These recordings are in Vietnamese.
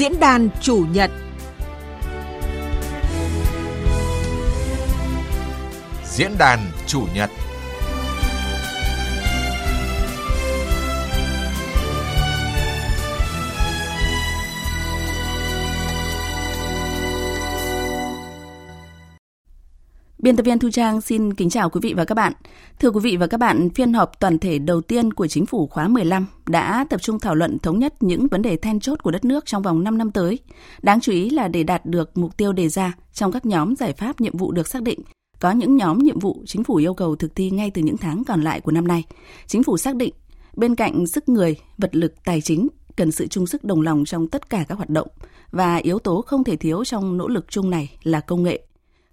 Diễn đàn chủ nhật. Diễn đàn chủ nhật. Biên tập viên Thu Trang xin kính chào quý vị và các bạn. Thưa quý vị và các bạn, phiên họp toàn thể đầu tiên của chính phủ khóa 15 đã tập trung thảo luận thống nhất những vấn đề then chốt của đất nước trong vòng 5 năm tới. Đáng chú ý là để đạt được mục tiêu đề ra trong các nhóm giải pháp nhiệm vụ được xác định, có những nhóm nhiệm vụ chính phủ yêu cầu thực thi ngay từ những tháng còn lại của năm nay. Chính phủ xác định bên cạnh sức người, vật lực, tài chính cần sự chung sức đồng lòng trong tất cả các hoạt động và yếu tố không thể thiếu trong nỗ lực chung này là công nghệ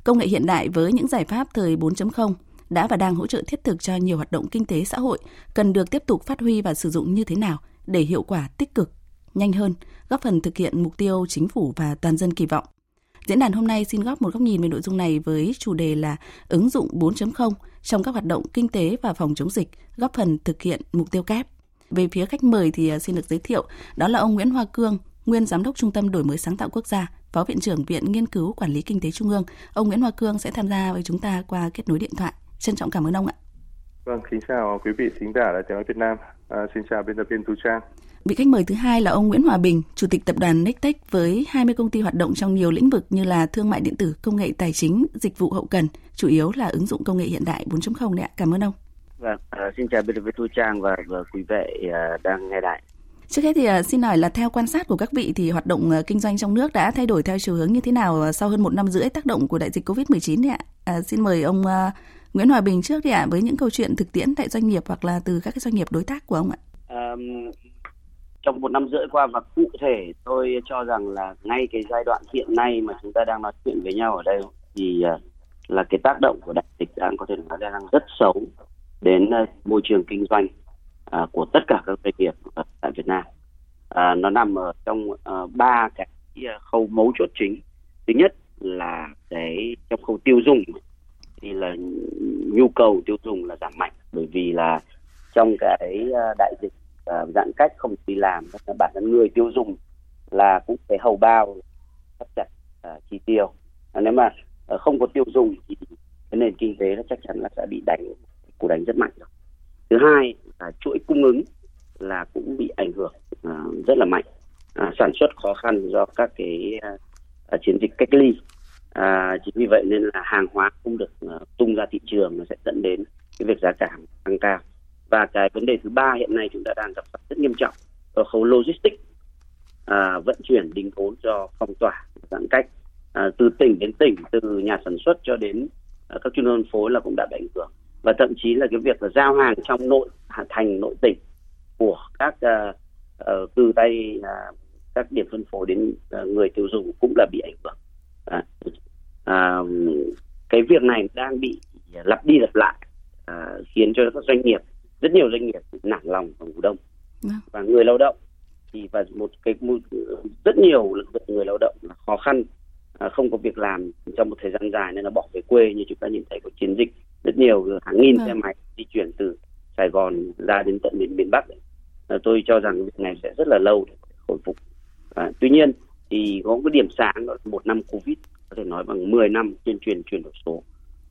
Công nghệ hiện đại với những giải pháp thời 4.0 đã và đang hỗ trợ thiết thực cho nhiều hoạt động kinh tế xã hội cần được tiếp tục phát huy và sử dụng như thế nào để hiệu quả tích cực, nhanh hơn, góp phần thực hiện mục tiêu chính phủ và toàn dân kỳ vọng. Diễn đàn hôm nay xin góp một góc nhìn về nội dung này với chủ đề là ứng dụng 4.0 trong các hoạt động kinh tế và phòng chống dịch, góp phần thực hiện mục tiêu kép. Về phía khách mời thì à, xin được giới thiệu, đó là ông Nguyễn Hoa Cương, nguyên giám đốc Trung tâm Đổi mới sáng tạo quốc gia, Phó Viện trưởng Viện Nghiên cứu Quản lý Kinh tế Trung ương. Ông Nguyễn Hoa Cương sẽ tham gia với chúng ta qua kết nối điện thoại. Trân trọng cảm ơn ông ạ. Vâng, xin chào quý vị thính giả Đài tiếng nói Việt Nam. À, xin chào biên tập viên Thu Trang. Vị khách mời thứ hai là ông Nguyễn Hòa Bình, Chủ tịch Tập đoàn Nextech với 20 công ty hoạt động trong nhiều lĩnh vực như là thương mại điện tử, công nghệ tài chính, dịch vụ hậu cần, chủ yếu là ứng dụng công nghệ hiện đại 4.0 đấy ạ. Cảm ơn ông. Vâng, uh, xin chào biên tập viên Thu Trang và, và quý vị uh, đang nghe đài. Trước hết thì à, xin hỏi là theo quan sát của các vị thì hoạt động à, kinh doanh trong nước đã thay đổi theo chiều hướng như thế nào à, sau hơn một năm rưỡi tác động của đại dịch Covid-19 ạ? À, xin mời ông Nguyễn Hòa Bình trước đi ạ với những câu chuyện thực tiễn tại doanh nghiệp hoặc là từ các cái doanh nghiệp đối tác của ông ạ. À, trong một năm rưỡi qua và cụ thể tôi cho rằng là ngay cái giai đoạn hiện nay mà chúng ta đang nói chuyện với nhau ở đây thì là cái tác động của đại dịch đang có thể nói là đang rất xấu đến môi trường kinh doanh à, của tất cả các doanh nghiệp tại Việt Nam. À, nó nằm ở trong à, ba cái à, khâu mấu chốt chính. Thứ nhất là cái trong khâu tiêu dùng thì là nhu cầu tiêu dùng là giảm mạnh bởi vì là trong cái à, đại dịch giãn cách không đi làm bản thân người tiêu dùng là cũng phải hầu bao thắt chặt uh, chi tiêu à, nếu mà uh, không có tiêu dùng thì cái nền kinh tế nó chắc chắn là sẽ bị đánh cú đánh rất mạnh rồi thứ hai là chuỗi cung ứng là cũng bị ảnh hưởng uh, rất là mạnh. Uh, sản xuất khó khăn do các cái uh, chiến dịch cách ly. Uh, chính vì vậy nên là hàng hóa không được uh, tung ra thị trường nó sẽ dẫn đến cái việc giá cả tăng cao. Và cái vấn đề thứ ba hiện nay chúng ta đang gặp phải rất nghiêm trọng ở khâu logistics. À, vận chuyển đình vốn do phong tỏa giãn cách. À, từ tỉnh đến tỉnh từ nhà sản xuất cho đến à, các chuyên phân phối là cũng đã bị ảnh hưởng và thậm chí là cái việc là giao hàng trong nội thành nội tỉnh của các uh, uh, từ tay uh, các điểm phân phối đến uh, người tiêu dùng cũng là bị ảnh hưởng. À, à, cái việc này đang bị lặp đi lặp lại à, khiến cho các doanh nghiệp rất nhiều doanh nghiệp nản lòng và ngủ đông. Vâng. và người lao động thì và một cái rất nhiều lượng người lao động là khó khăn à, không có việc làm trong một thời gian dài nên là bỏ về quê như chúng ta nhìn thấy có chiến dịch rất nhiều hàng nghìn xe vâng. máy di chuyển từ Sài Gòn ra đến tận miền miền Bắc tôi cho rằng việc này sẽ rất là lâu để khôi phục. À, tuy nhiên thì có cái điểm sáng đó là một năm Covid có thể nói bằng 10 năm tuyên truyền chuyển đổi số.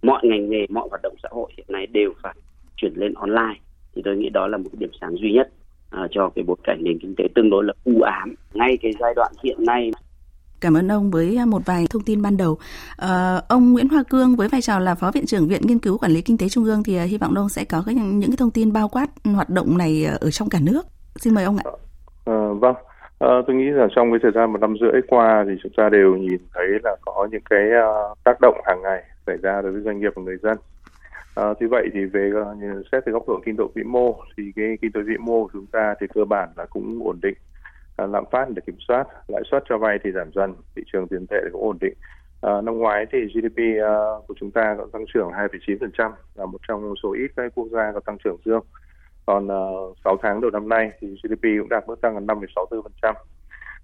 Mọi ngành nghề mọi hoạt động xã hội hiện nay đều phải chuyển lên online. Thì tôi nghĩ đó là một cái điểm sáng duy nhất à, cho cái bối cảnh nền kinh tế tương đối là u ám. Ngay cái giai đoạn hiện nay Cảm ơn ông với à, một vài thông tin ban đầu. À, ông Nguyễn Hoa Cương với vai trò là Phó Viện trưởng Viện Nghiên cứu Quản lý Kinh tế Trung ương thì à, hy vọng ông sẽ có cái, những cái thông tin bao quát hoạt động này à, ở trong cả nước. Xin mời ông ạ. À, vâng, à, tôi nghĩ là trong cái thời gian một năm rưỡi qua thì chúng ta đều nhìn thấy là có những cái uh, tác động hàng ngày xảy ra đối với doanh nghiệp và người dân. À, tuy vậy thì về uh, xét từ góc độ kinh tế vĩ mô thì cái kinh tế vĩ mô của chúng ta thì cơ bản là cũng ổn định À, lạm phát được kiểm soát lãi suất cho vay thì giảm dần thị trường tiền tệ cũng ổn định. À, năm ngoái thì GDP uh, à, của chúng ta có tăng trưởng 2,9% là một trong số ít các quốc gia có tăng trưởng dương. Còn à, uh, 6 tháng đầu năm nay thì GDP cũng đạt mức tăng gần 5,64%.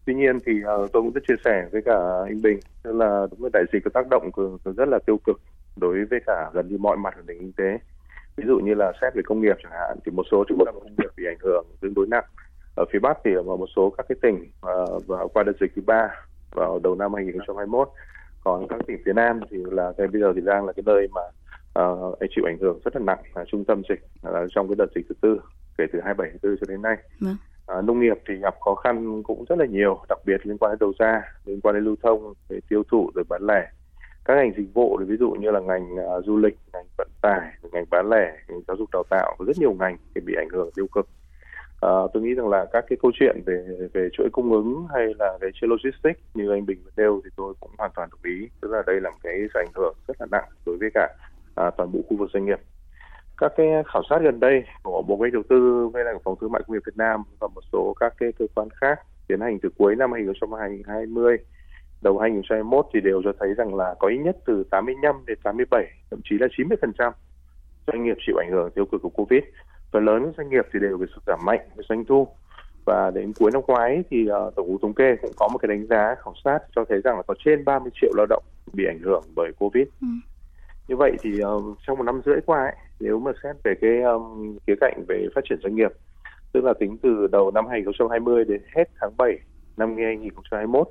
Tuy nhiên thì uh, tôi cũng rất chia sẻ với cả anh Bình tức là đúng là đại dịch có tác động rất là tiêu cực đối với cả gần như mọi mặt của nền kinh tế. Ví dụ như là xét về công nghiệp chẳng hạn thì một số trụ ta công nghiệp bị ảnh hưởng tương đối nặng ở phía Bắc thì ở một số các cái tỉnh uh, và qua đợt dịch thứ ba vào đầu năm 2021 còn các tỉnh phía Nam thì là cái bây giờ thì đang là cái nơi mà uh, chịu ảnh hưởng rất là nặng là trung tâm dịch uh, trong cái đợt dịch thứ tư kể từ 27 tháng 4 cho đến nay. Vâng. À, nông nghiệp thì gặp khó khăn cũng rất là nhiều, đặc biệt liên quan đến đầu ra, liên quan đến lưu thông, về tiêu thụ rồi bán lẻ. Các ngành dịch vụ thì ví dụ như là ngành uh, du lịch, ngành vận tải, ngành bán lẻ, ngành giáo dục đào tạo có rất nhiều ngành thì bị ảnh hưởng tiêu cực. À, tôi nghĩ rằng là các cái câu chuyện về về chuỗi cung ứng hay là về chuỗi logistics như anh Bình vừa nêu thì tôi cũng hoàn toàn đồng ý. Tức là đây là một cái ảnh hưởng rất là nặng đối với cả à, toàn bộ khu vực doanh nghiệp các cái khảo sát gần đây của bộ kế đầu tư với lại phòng thương mại công nghiệp Việt Nam và một số các cái cơ quan khác tiến hành từ cuối năm 2020 đầu 2021 thì đều cho thấy rằng là có ít nhất từ 85 đến 87 thậm chí là 90 phần trăm doanh nghiệp chịu ảnh hưởng tiêu cực của Covid. Phần lớn doanh nghiệp thì đều bị sụt giảm mạnh về doanh thu và đến cuối năm ngoái thì uh, tổng cục thống kê cũng có một cái đánh giá khảo sát cho thấy rằng là có trên 30 triệu lao động bị ảnh hưởng bởi Covid. Ừ như vậy thì uh, trong một năm rưỡi qua ấy, nếu mà xét về cái um, khía cạnh về phát triển doanh nghiệp tức là tính từ đầu năm 2020 đến hết tháng 7 năm 2021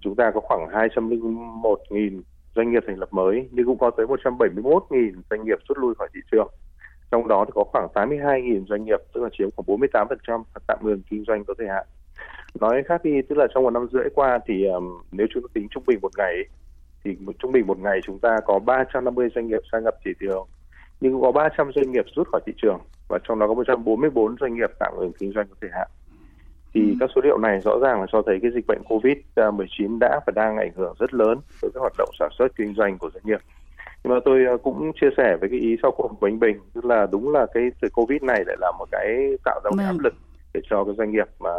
chúng ta có khoảng 201.000 doanh nghiệp thành lập mới nhưng cũng có tới 171.000 doanh nghiệp rút lui khỏi thị trường. Trong đó thì có khoảng 82.000 doanh nghiệp tức là chiếm khoảng 48% tạm ngừng kinh doanh có thời hạn. Nói khác đi tức là trong một năm rưỡi qua thì um, nếu chúng ta tính trung bình một ngày thì trung bình một ngày chúng ta có 350 doanh nghiệp sang nhập thị trường nhưng có 300 doanh nghiệp rút khỏi thị trường và trong đó có 144 doanh nghiệp tạm ngừng kinh doanh có thời hạn thì ừ. các số liệu này rõ ràng là cho thấy cái dịch bệnh Covid-19 đã và đang ảnh hưởng rất lớn tới các hoạt động sản xuất kinh doanh của doanh nghiệp. Nhưng mà tôi à, cũng chia sẻ với cái ý sau của anh Bình, tức là đúng là cái từ Covid này lại là một cái tạo ra một vâng. áp lực để cho cái doanh nghiệp mà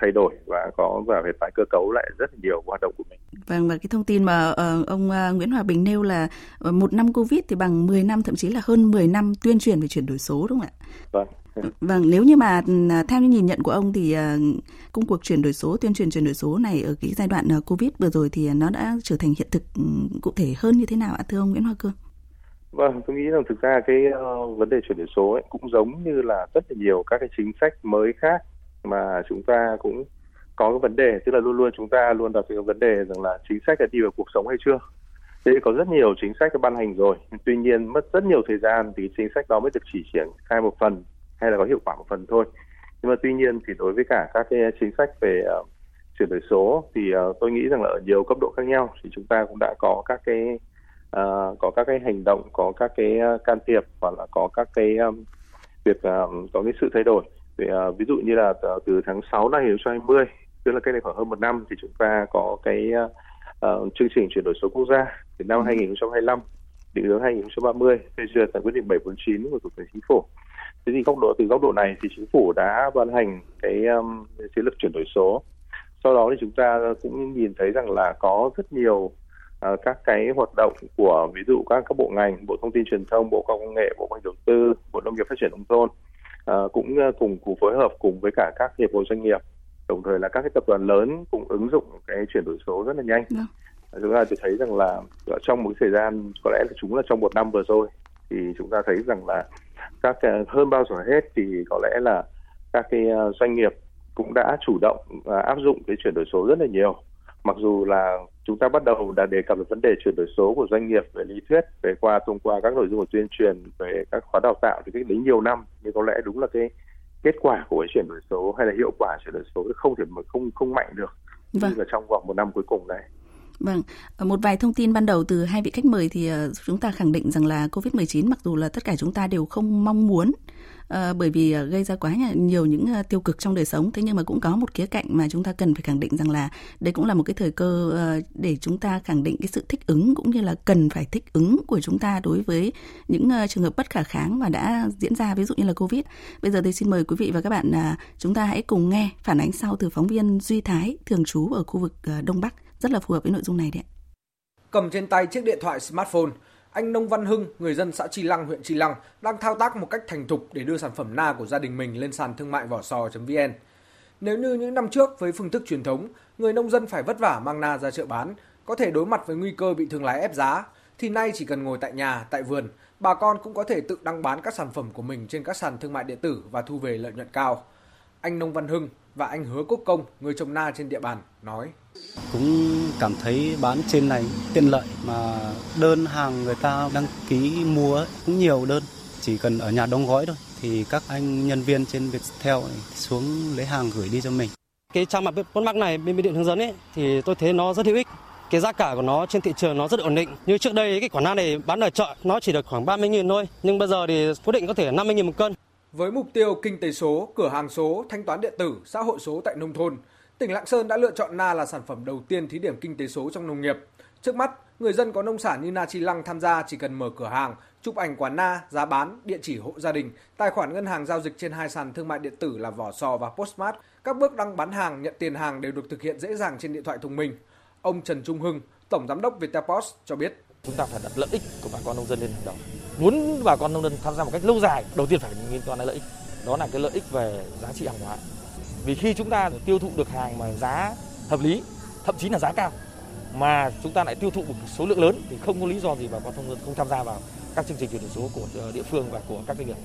thay đổi và có và phải tái cơ cấu lại rất nhiều hoạt động của mình. Vâng và cái thông tin mà uh, ông uh, Nguyễn Hòa Bình nêu là một năm Covid thì bằng 10 năm thậm chí là hơn 10 năm tuyên truyền về chuyển đổi số đúng không ạ? Vâng. Vâng, nếu như mà à, theo như nhìn nhận của ông thì à, công cuộc chuyển đổi số, tuyên truyền chuyển đổi số này ở cái giai đoạn à, Covid vừa rồi thì nó đã trở thành hiện thực ừ, cụ thể hơn như thế nào ạ thưa ông Nguyễn Hoa Cương? Vâng, tôi nghĩ rằng thực ra cái uh, vấn đề chuyển đổi số ấy cũng giống như là rất là nhiều các cái chính sách mới khác mà chúng ta cũng có cái vấn đề tức là luôn luôn chúng ta luôn đặt cái vấn đề rằng là chính sách đã đi vào cuộc sống hay chưa thế có rất nhiều chính sách đã ban hành rồi tuy nhiên mất rất nhiều thời gian thì chính sách đó mới được chỉ triển khai một phần hay là có hiệu quả một phần thôi. Nhưng mà tuy nhiên thì đối với cả các cái chính sách về uh, chuyển đổi số thì uh, tôi nghĩ rằng là ở nhiều cấp độ khác nhau thì chúng ta cũng đã có các cái uh, có các cái hành động có các cái uh, can thiệp hoặc là có các cái um, việc uh, có cái sự thay đổi. Thì, uh, ví dụ như là từ tháng 6 năm 2020 tức là cái này khoảng hơn một năm thì chúng ta có cái uh, chương trình chuyển đổi số quốc gia từ năm 2025 ừ. định hướng 2030 phê duyệt tại quyết định 749 của thủ tướng chính phủ thế thì góc độ từ góc độ này thì chính phủ đã ban hành cái um, chiến lược chuyển đổi số sau đó thì chúng ta cũng nhìn thấy rằng là có rất nhiều uh, các cái hoạt động của ví dụ các các bộ ngành bộ thông tin truyền thông bộ khoa công nghệ bộ công đầu tư bộ nông nghiệp phát triển nông thôn uh, cũng uh, cùng cùng phối hợp cùng với cả các hiệp hội doanh nghiệp đồng thời là các cái tập đoàn lớn cũng ứng dụng cái chuyển đổi số rất là nhanh yeah. Vâng. chúng ta thấy rằng là trong một thời gian có lẽ là chúng là trong một năm vừa rồi thì chúng ta thấy rằng là các hơn bao giờ hết thì có lẽ là các cái doanh nghiệp cũng đã chủ động áp dụng cái chuyển đổi số rất là nhiều mặc dù là chúng ta bắt đầu đã đề cập về vấn đề chuyển đổi số của doanh nghiệp về lý thuyết về qua thông qua các nội dung của tuyên truyền về các khóa đào tạo thì cách đấy nhiều năm nhưng có lẽ đúng là cái kết quả của cái chuyển đổi số hay là hiệu quả chuyển đổi số không thể mà không không mạnh được vâng. như là trong vòng một năm cuối cùng này Vâng, ờ, một vài thông tin ban đầu từ hai vị khách mời thì ờ, chúng ta khẳng định rằng là COVID-19 mặc dù là tất cả chúng ta đều không mong muốn ờ, bởi vì gây ra quá nhiều những tiêu cực trong đời sống. Thế nhưng mà cũng có một khía cạnh mà chúng ta cần phải khẳng định rằng là đây cũng là một cái thời cơ để chúng ta khẳng định cái sự thích ứng cũng như là cần phải thích ứng của chúng ta đối với những trường hợp bất khả kháng mà đã diễn ra ví dụ như là covid. Bây giờ thì xin mời quý vị và các bạn à, chúng ta hãy cùng nghe phản ánh sau từ phóng viên duy thái thường trú ở khu vực đông bắc rất là phù hợp với nội dung này đấy cầm trên tay chiếc điện thoại smartphone anh Nông Văn Hưng, người dân xã Tri Lăng, huyện Tri Lăng, đang thao tác một cách thành thục để đưa sản phẩm na của gia đình mình lên sàn thương mại vỏ sò.vn. Nếu như những năm trước với phương thức truyền thống, người nông dân phải vất vả mang na ra chợ bán, có thể đối mặt với nguy cơ bị thương lái ép giá, thì nay chỉ cần ngồi tại nhà, tại vườn, bà con cũng có thể tự đăng bán các sản phẩm của mình trên các sàn thương mại điện tử và thu về lợi nhuận cao. Anh Nông Văn Hưng và anh Hứa Quốc Công, người trồng na trên địa bàn, nói. Cũng cảm thấy bán trên này tiện lợi mà đơn hàng người ta đăng ký mua cũng nhiều đơn. Chỉ cần ở nhà đóng gói thôi thì các anh nhân viên trên Viettel xuống lấy hàng gửi đi cho mình. Cái trang mạng Postmark này bên bưu điện hướng dẫn ấy thì tôi thấy nó rất hữu ích cái giá cả của nó trên thị trường nó rất ổn định. Như trước đây cái quả na này bán ở chợ nó chỉ được khoảng 30.000 thôi, nhưng bây giờ thì cố định có thể 50.000 một cân. Với mục tiêu kinh tế số, cửa hàng số, thanh toán điện tử, xã hội số tại nông thôn, tỉnh Lạng Sơn đã lựa chọn na là sản phẩm đầu tiên thí điểm kinh tế số trong nông nghiệp. Trước mắt, người dân có nông sản như na chi lăng tham gia chỉ cần mở cửa hàng, chụp ảnh quán na, giá bán, địa chỉ hộ gia đình, tài khoản ngân hàng giao dịch trên hai sàn thương mại điện tử là Vỏ Sò và Postmart. Các bước đăng bán hàng, nhận tiền hàng đều được thực hiện dễ dàng trên điện thoại thông minh. Ông Trần Trung Hưng, Tổng Giám đốc Vietapost cho biết. Chúng ta phải đặt lợi ích của bà con nông dân lên hàng đầu. Muốn bà con nông dân tham gia một cách lâu dài, đầu tiên phải nghiên toán lợi ích. Đó là cái lợi ích về giá trị hàng hóa. Vì khi chúng ta tiêu thụ được hàng mà giá hợp lý, thậm chí là giá cao, mà chúng ta lại tiêu thụ một số lượng lớn thì không có lý do gì bà con nông dân không tham gia vào các chương trình chuyển đổi số của ờ, địa phương và của các doanh nghiệp.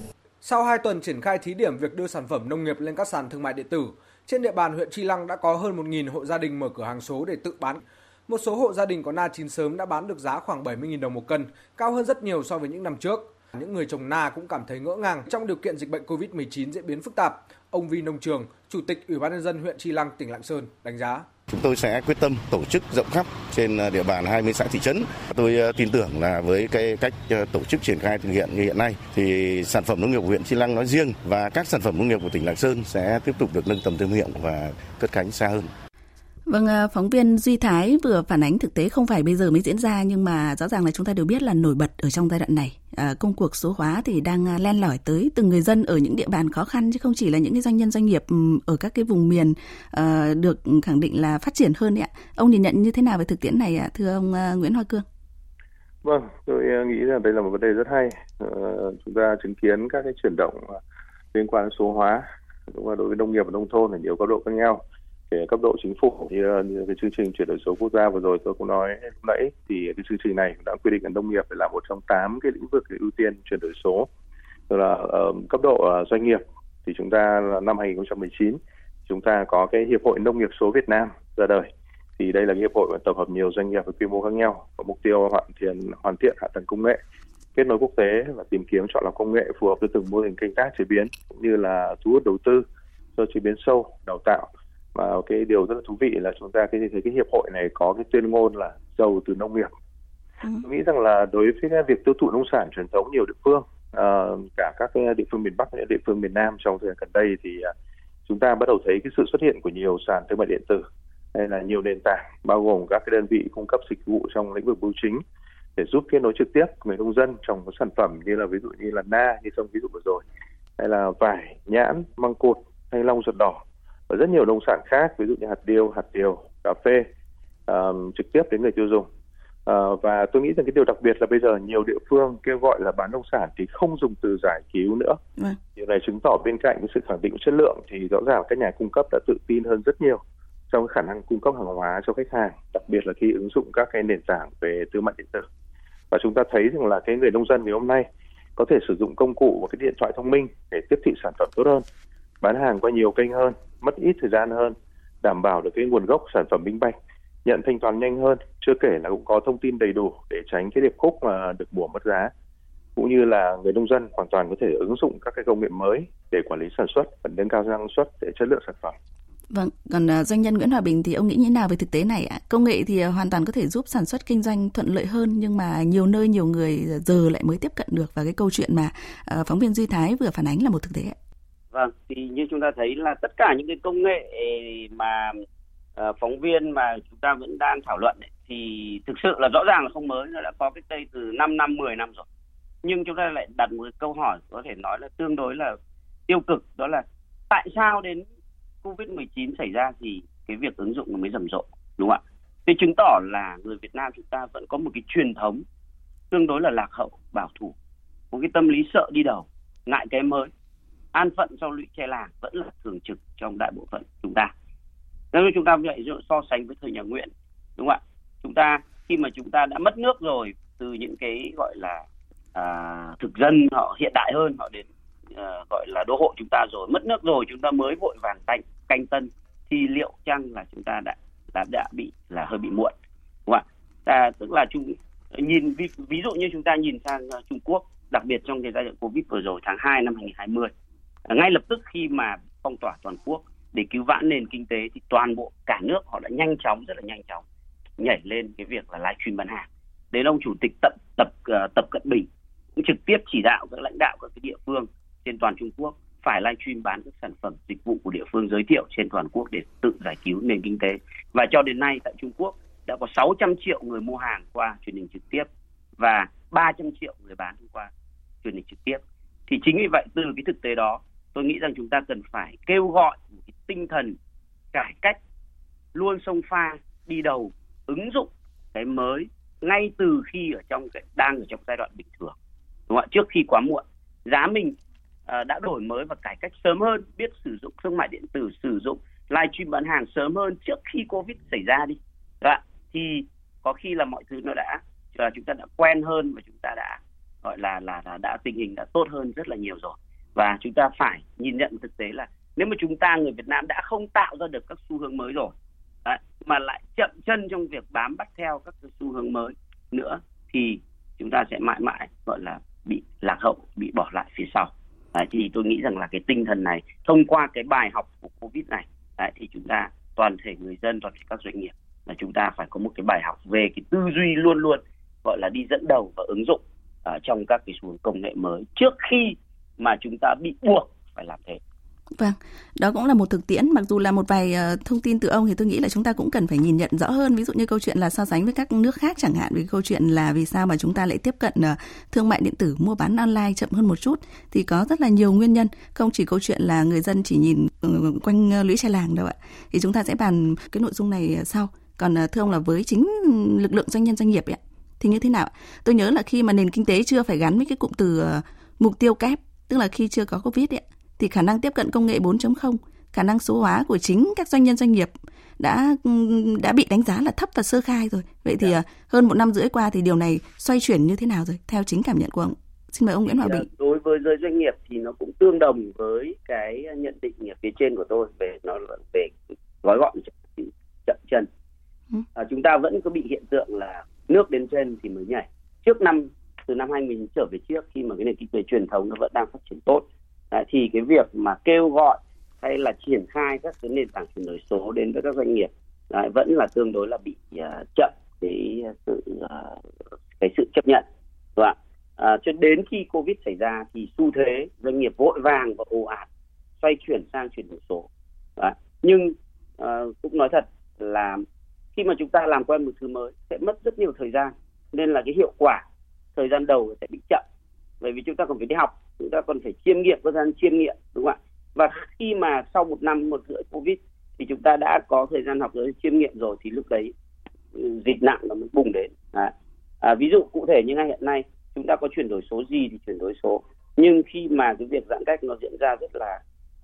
Sau 2 tuần triển khai thí điểm việc đưa sản phẩm nông nghiệp lên các sàn thương mại điện tử, trên địa bàn huyện Tri Lăng đã có hơn 1.000 hộ gia đình mở cửa hàng số để tự bán một số hộ gia đình có na chín sớm đã bán được giá khoảng 70.000 đồng một cân, cao hơn rất nhiều so với những năm trước. Những người trồng na cũng cảm thấy ngỡ ngàng trong điều kiện dịch bệnh COVID-19 diễn biến phức tạp. Ông Vi Nông Trường, Chủ tịch Ủy ban nhân dân huyện Tri Lăng, tỉnh Lạng Sơn đánh giá. Chúng tôi sẽ quyết tâm tổ chức rộng khắp trên à, địa bàn 20 xã thị trấn. Tôi à, tin tưởng là với cái cách à, tổ chức triển khai thực hiện như hiện nay thì sản phẩm nông nghiệp của huyện Tri Lăng nói riêng và các sản phẩm nông nghiệp của tỉnh Lạng Sơn sẽ tiếp tục được nâng tầm thương hiệu và cất cánh xa hơn. Vâng, ờ, phóng viên Duy Thái vừa phản ánh thực tế không phải bây giờ mới diễn ra nhưng mà rõ ràng là chúng ta đều biết là nổi bật ở trong giai đoạn này. À, công cuộc số hóa thì đang ờ, len lỏi tới từng người dân ở những địa bàn khó khăn chứ không chỉ là những cái doanh nhân doanh nghiệp ở các cái vùng miền à, được khẳng định là phát triển hơn đấy ạ. Ông nhìn nhận như thế nào về thực tiễn này ạ, thưa ông Nguyễn Hoa Cương? Vâng, tôi nghĩ rằng đây là một vấn đề rất hay. À, chúng ta chứng kiến các cái chuyển động liên quan đến số hóa đúng là đối với nông nghiệp và nông thôn ở nhiều cấp độ khác nhau cái cấp độ chính phủ như, như cái chương trình chuyển đổi số quốc gia vừa rồi tôi cũng nói lúc nãy thì cái chương trình này đã quy định là nông nghiệp phải là một trong tám cái lĩnh vực để ưu tiên chuyển đổi số. Rồi là uh, cấp độ uh, doanh nghiệp thì chúng ta là năm 2019 chúng ta có cái hiệp hội nông nghiệp số Việt Nam ra đời. Thì đây là hiệp hội tập hợp nhiều doanh nghiệp với quy mô khác nhau có mục tiêu hoàn thiện hoàn thiện hạ tầng công nghệ kết nối quốc tế và tìm kiếm chọn lọc công nghệ phù hợp với từng mô hình canh tác chế biến cũng như là thu hút đầu tư cho chế biến sâu đào tạo và cái điều rất là thú vị là chúng ta cái thấy cái hiệp hội này có cái tuyên ngôn là giàu từ nông nghiệp ừ. tôi nghĩ rằng là đối với việc tiêu thụ nông sản truyền thống nhiều địa phương uh, cả các cái địa phương miền bắc và địa phương miền nam trong thời gian gần đây thì uh, chúng ta bắt đầu thấy cái sự xuất hiện của nhiều sàn thương mại điện tử hay là nhiều nền tảng bao gồm các cái đơn vị cung cấp dịch vụ trong lĩnh vực bưu chính để giúp kết nối trực tiếp người nông dân trong các sản phẩm như là ví dụ như là na như trong ví dụ vừa rồi hay là vải nhãn măng cột thanh long ruột đỏ và rất nhiều nông sản khác ví dụ như hạt điều hạt điều cà phê um, trực tiếp đến người tiêu dùng. Uh, và tôi nghĩ rằng cái điều đặc biệt là bây giờ nhiều địa phương kêu gọi là bán nông sản thì không dùng từ giải cứu nữa. Ừ. điều này chứng tỏ bên cạnh cái sự khẳng định chất lượng thì rõ ràng các nhà cung cấp đã tự tin hơn rất nhiều trong khả năng cung cấp hàng hóa cho khách hàng đặc biệt là khi ứng dụng các cái nền tảng về thương mại điện tử. Và chúng ta thấy rằng là cái người nông dân ngày hôm nay có thể sử dụng công cụ và cái điện thoại thông minh để tiếp thị sản phẩm tốt hơn bán hàng qua nhiều kênh hơn mất ít thời gian hơn đảm bảo được cái nguồn gốc sản phẩm minh bạch nhận thanh toán nhanh hơn chưa kể là cũng có thông tin đầy đủ để tránh cái điệp khúc mà được bùa mất giá cũng như là người nông dân hoàn toàn có thể ứng dụng các cái công nghệ mới để quản lý sản xuất và nâng cao năng suất để chất lượng sản phẩm. Vâng, còn à, doanh nhân Nguyễn Hòa Bình thì ông nghĩ như thế nào về thực tế này ạ? Công nghệ thì à, hoàn toàn có thể giúp sản xuất kinh doanh thuận lợi hơn nhưng mà nhiều nơi nhiều người à, giờ lại mới tiếp cận được và cái câu chuyện mà phóng viên Duy Thái vừa phản ánh là một thực tế ạ. Vâng, thì như chúng ta thấy là tất cả những cái công nghệ mà uh, phóng viên mà chúng ta vẫn đang thảo luận ấy, thì thực sự là rõ ràng là không mới, nó đã có cách đây từ 5 năm, 10 năm rồi. Nhưng chúng ta lại đặt một câu hỏi có thể nói là tương đối là tiêu cực, đó là tại sao đến Covid-19 xảy ra thì cái việc ứng dụng nó mới rầm rộ, đúng không ạ? Thì chứng tỏ là người Việt Nam chúng ta vẫn có một cái truyền thống tương đối là lạc hậu, bảo thủ, một cái tâm lý sợ đi đầu, ngại cái mới an phận sau lũy tre làng vẫn là thường trực trong đại bộ phận chúng ta. Nếu chúng ta vậy so sánh với thời nhà Nguyễn đúng không ạ? Chúng ta khi mà chúng ta đã mất nước rồi từ những cái gọi là à, thực dân họ hiện đại hơn họ đến à, gọi là đô hộ chúng ta rồi mất nước rồi chúng ta mới vội vàng canh canh tân thì liệu chăng là chúng ta đã đã đã bị là hơi bị muộn đúng không ạ? À, tức là chúng nhìn ví, ví dụ như chúng ta nhìn sang uh, Trung Quốc đặc biệt trong cái giai đoạn Covid vừa rồi tháng 2 năm 2020 ngay lập tức khi mà phong tỏa toàn quốc để cứu vãn nền kinh tế thì toàn bộ cả nước họ đã nhanh chóng, rất là nhanh chóng nhảy lên cái việc là livestream bán hàng. Đến ông chủ tịch tập tập ờ, tập cận bình cũng trực tiếp chỉ đạo các lãnh đạo các cái địa phương trên toàn Trung Quốc phải livestream bán các sản phẩm dịch vụ của địa phương giới thiệu trên toàn quốc để tự giải cứu nền kinh tế. Và cho đến nay tại Trung Quốc đã có 600 triệu người mua hàng qua truyền hình trực tiếp và 300 triệu người bán qua truyền hình trực tiếp. Thì chính vì vậy từ cái thực tế đó tôi nghĩ rằng chúng ta cần phải kêu gọi một cái tinh thần cải cách luôn sông pha đi đầu ứng dụng cái mới ngay từ khi ở trong cái đang ở trong giai đoạn bình thường. Đúng không ạ? Trước khi quá muộn giá mình uh, đã đổi mới và cải cách sớm hơn biết sử dụng thương mại điện tử sử dụng live stream bán hàng sớm hơn trước khi covid xảy ra đi. Đúng không? thì có khi là mọi thứ nó đã là chúng ta đã quen hơn và chúng ta đã gọi là là, là đã tình hình đã tốt hơn rất là nhiều rồi và chúng ta phải nhìn nhận thực tế là nếu mà chúng ta người Việt Nam đã không tạo ra được các xu hướng mới rồi đấy, mà lại chậm chân trong việc bám bắt theo các xu hướng mới nữa thì chúng ta sẽ mãi mãi gọi là bị lạc hậu bị bỏ lại phía sau. Đấy, thì tôi nghĩ rằng là cái tinh thần này thông qua cái bài học của covid này đấy, thì chúng ta toàn thể người dân toàn thể các doanh nghiệp là chúng ta phải có một cái bài học về cái tư duy luôn luôn gọi là đi dẫn đầu và ứng dụng uh, trong các cái xu hướng công nghệ mới trước khi mà chúng ta bị buộc phải làm thế. Vâng, đó cũng là một thực tiễn. Mặc dù là một vài uh, thông tin từ ông thì tôi nghĩ là chúng ta cũng cần phải nhìn nhận rõ hơn. Ví dụ như câu chuyện là so sánh với các nước khác chẳng hạn. Vì câu chuyện là vì sao mà chúng ta lại tiếp cận uh, thương mại điện tử mua bán online chậm hơn một chút. Thì có rất là nhiều nguyên nhân. Không chỉ câu chuyện là người dân chỉ nhìn uh, quanh lũy tre làng đâu ạ. Thì chúng ta sẽ bàn cái nội dung này sau. Còn thưa ông là với chính lực lượng doanh nhân doanh nghiệp ấy, thì như thế nào? Tôi nhớ là khi mà nền kinh tế chưa phải gắn với cái cụm từ mục tiêu kép tức là khi chưa có Covid ấy, thì khả năng tiếp cận công nghệ 4.0, khả năng số hóa của chính các doanh nhân doanh nghiệp đã đã bị đánh giá là thấp và sơ khai rồi. Vậy thì yeah. Dạ. hơn một năm rưỡi qua thì điều này xoay chuyển như thế nào rồi theo chính cảm nhận của ông? Xin mời ông Nguyễn Hòa dạ, Bình. Đối với giới doanh nghiệp thì nó cũng tương đồng với cái nhận định phía trên của tôi về nó về gói gọn chậm chân. Ừ. À, chúng ta vẫn có bị hiện tượng là nước đến trên thì mới nhảy. Trước năm từ năm 2000 trở về trước khi mà cái nền kinh tế truyền thống nó vẫn đang phát triển tốt Đấy, thì cái việc mà kêu gọi hay là triển khai các cái nền tảng chuyển đổi số đến với các doanh nghiệp đấy, vẫn là tương đối là bị uh, chậm cái sự uh, cái sự chấp nhận đúng không à, cho đến khi covid xảy ra thì xu thế doanh nghiệp vội vàng và ồ ạt xoay chuyển sang chuyển đổi số đấy. nhưng uh, cũng nói thật là khi mà chúng ta làm quen một thứ mới sẽ mất rất nhiều thời gian nên là cái hiệu quả thời gian đầu sẽ bị chậm. Bởi vì chúng ta còn phải đi học chúng ta còn phải chiêm nghiệm có thời gian chiêm nghiệm đúng không ạ? Và khi mà sau một năm một rưỡi covid thì chúng ta đã có thời gian học rồi chiêm nghiệm rồi thì lúc đấy ừ, dịch nặng nó mới bùng đến. À, à, ví dụ cụ thể như ngay hiện nay chúng ta có chuyển đổi số gì thì chuyển đổi số. Nhưng khi mà cái việc giãn cách nó diễn ra rất là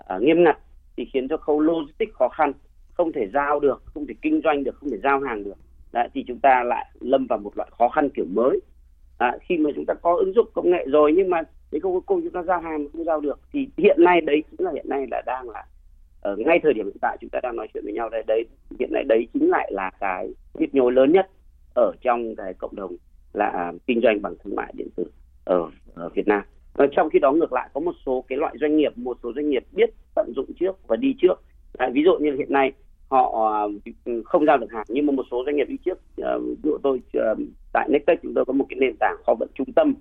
à, nghiêm ngặt thì khiến cho khâu logistics khó khăn không thể giao được không thể kinh doanh được không thể giao hàng được. Đấy, thì chúng ta lại lâm vào một loại khó khăn kiểu mới à, khi mà chúng ta có ứng dụng công nghệ rồi nhưng mà đến cuối cùng chúng ta giao hàng không giao được thì hiện nay đấy chính là hiện nay là đang là ở ngay thời điểm hiện tại chúng ta đang nói chuyện với nhau đây đấy hiện nay đấy chính lại là cái kết nối lớn nhất ở trong cái cộng đồng là kinh doanh bằng thương mại điện tử ở, ở Việt Nam. Và trong khi đó ngược lại có một số cái loại doanh nghiệp, một số doanh nghiệp biết tận dụng trước và đi trước. À, ví dụ như hiện nay họ ờ, không giao được hàng nhưng mà một số doanh nghiệp đi trước uh, ví dụ tôi uh, tại Nextech chúng tôi có một cái nền tảng kho vận trung tâm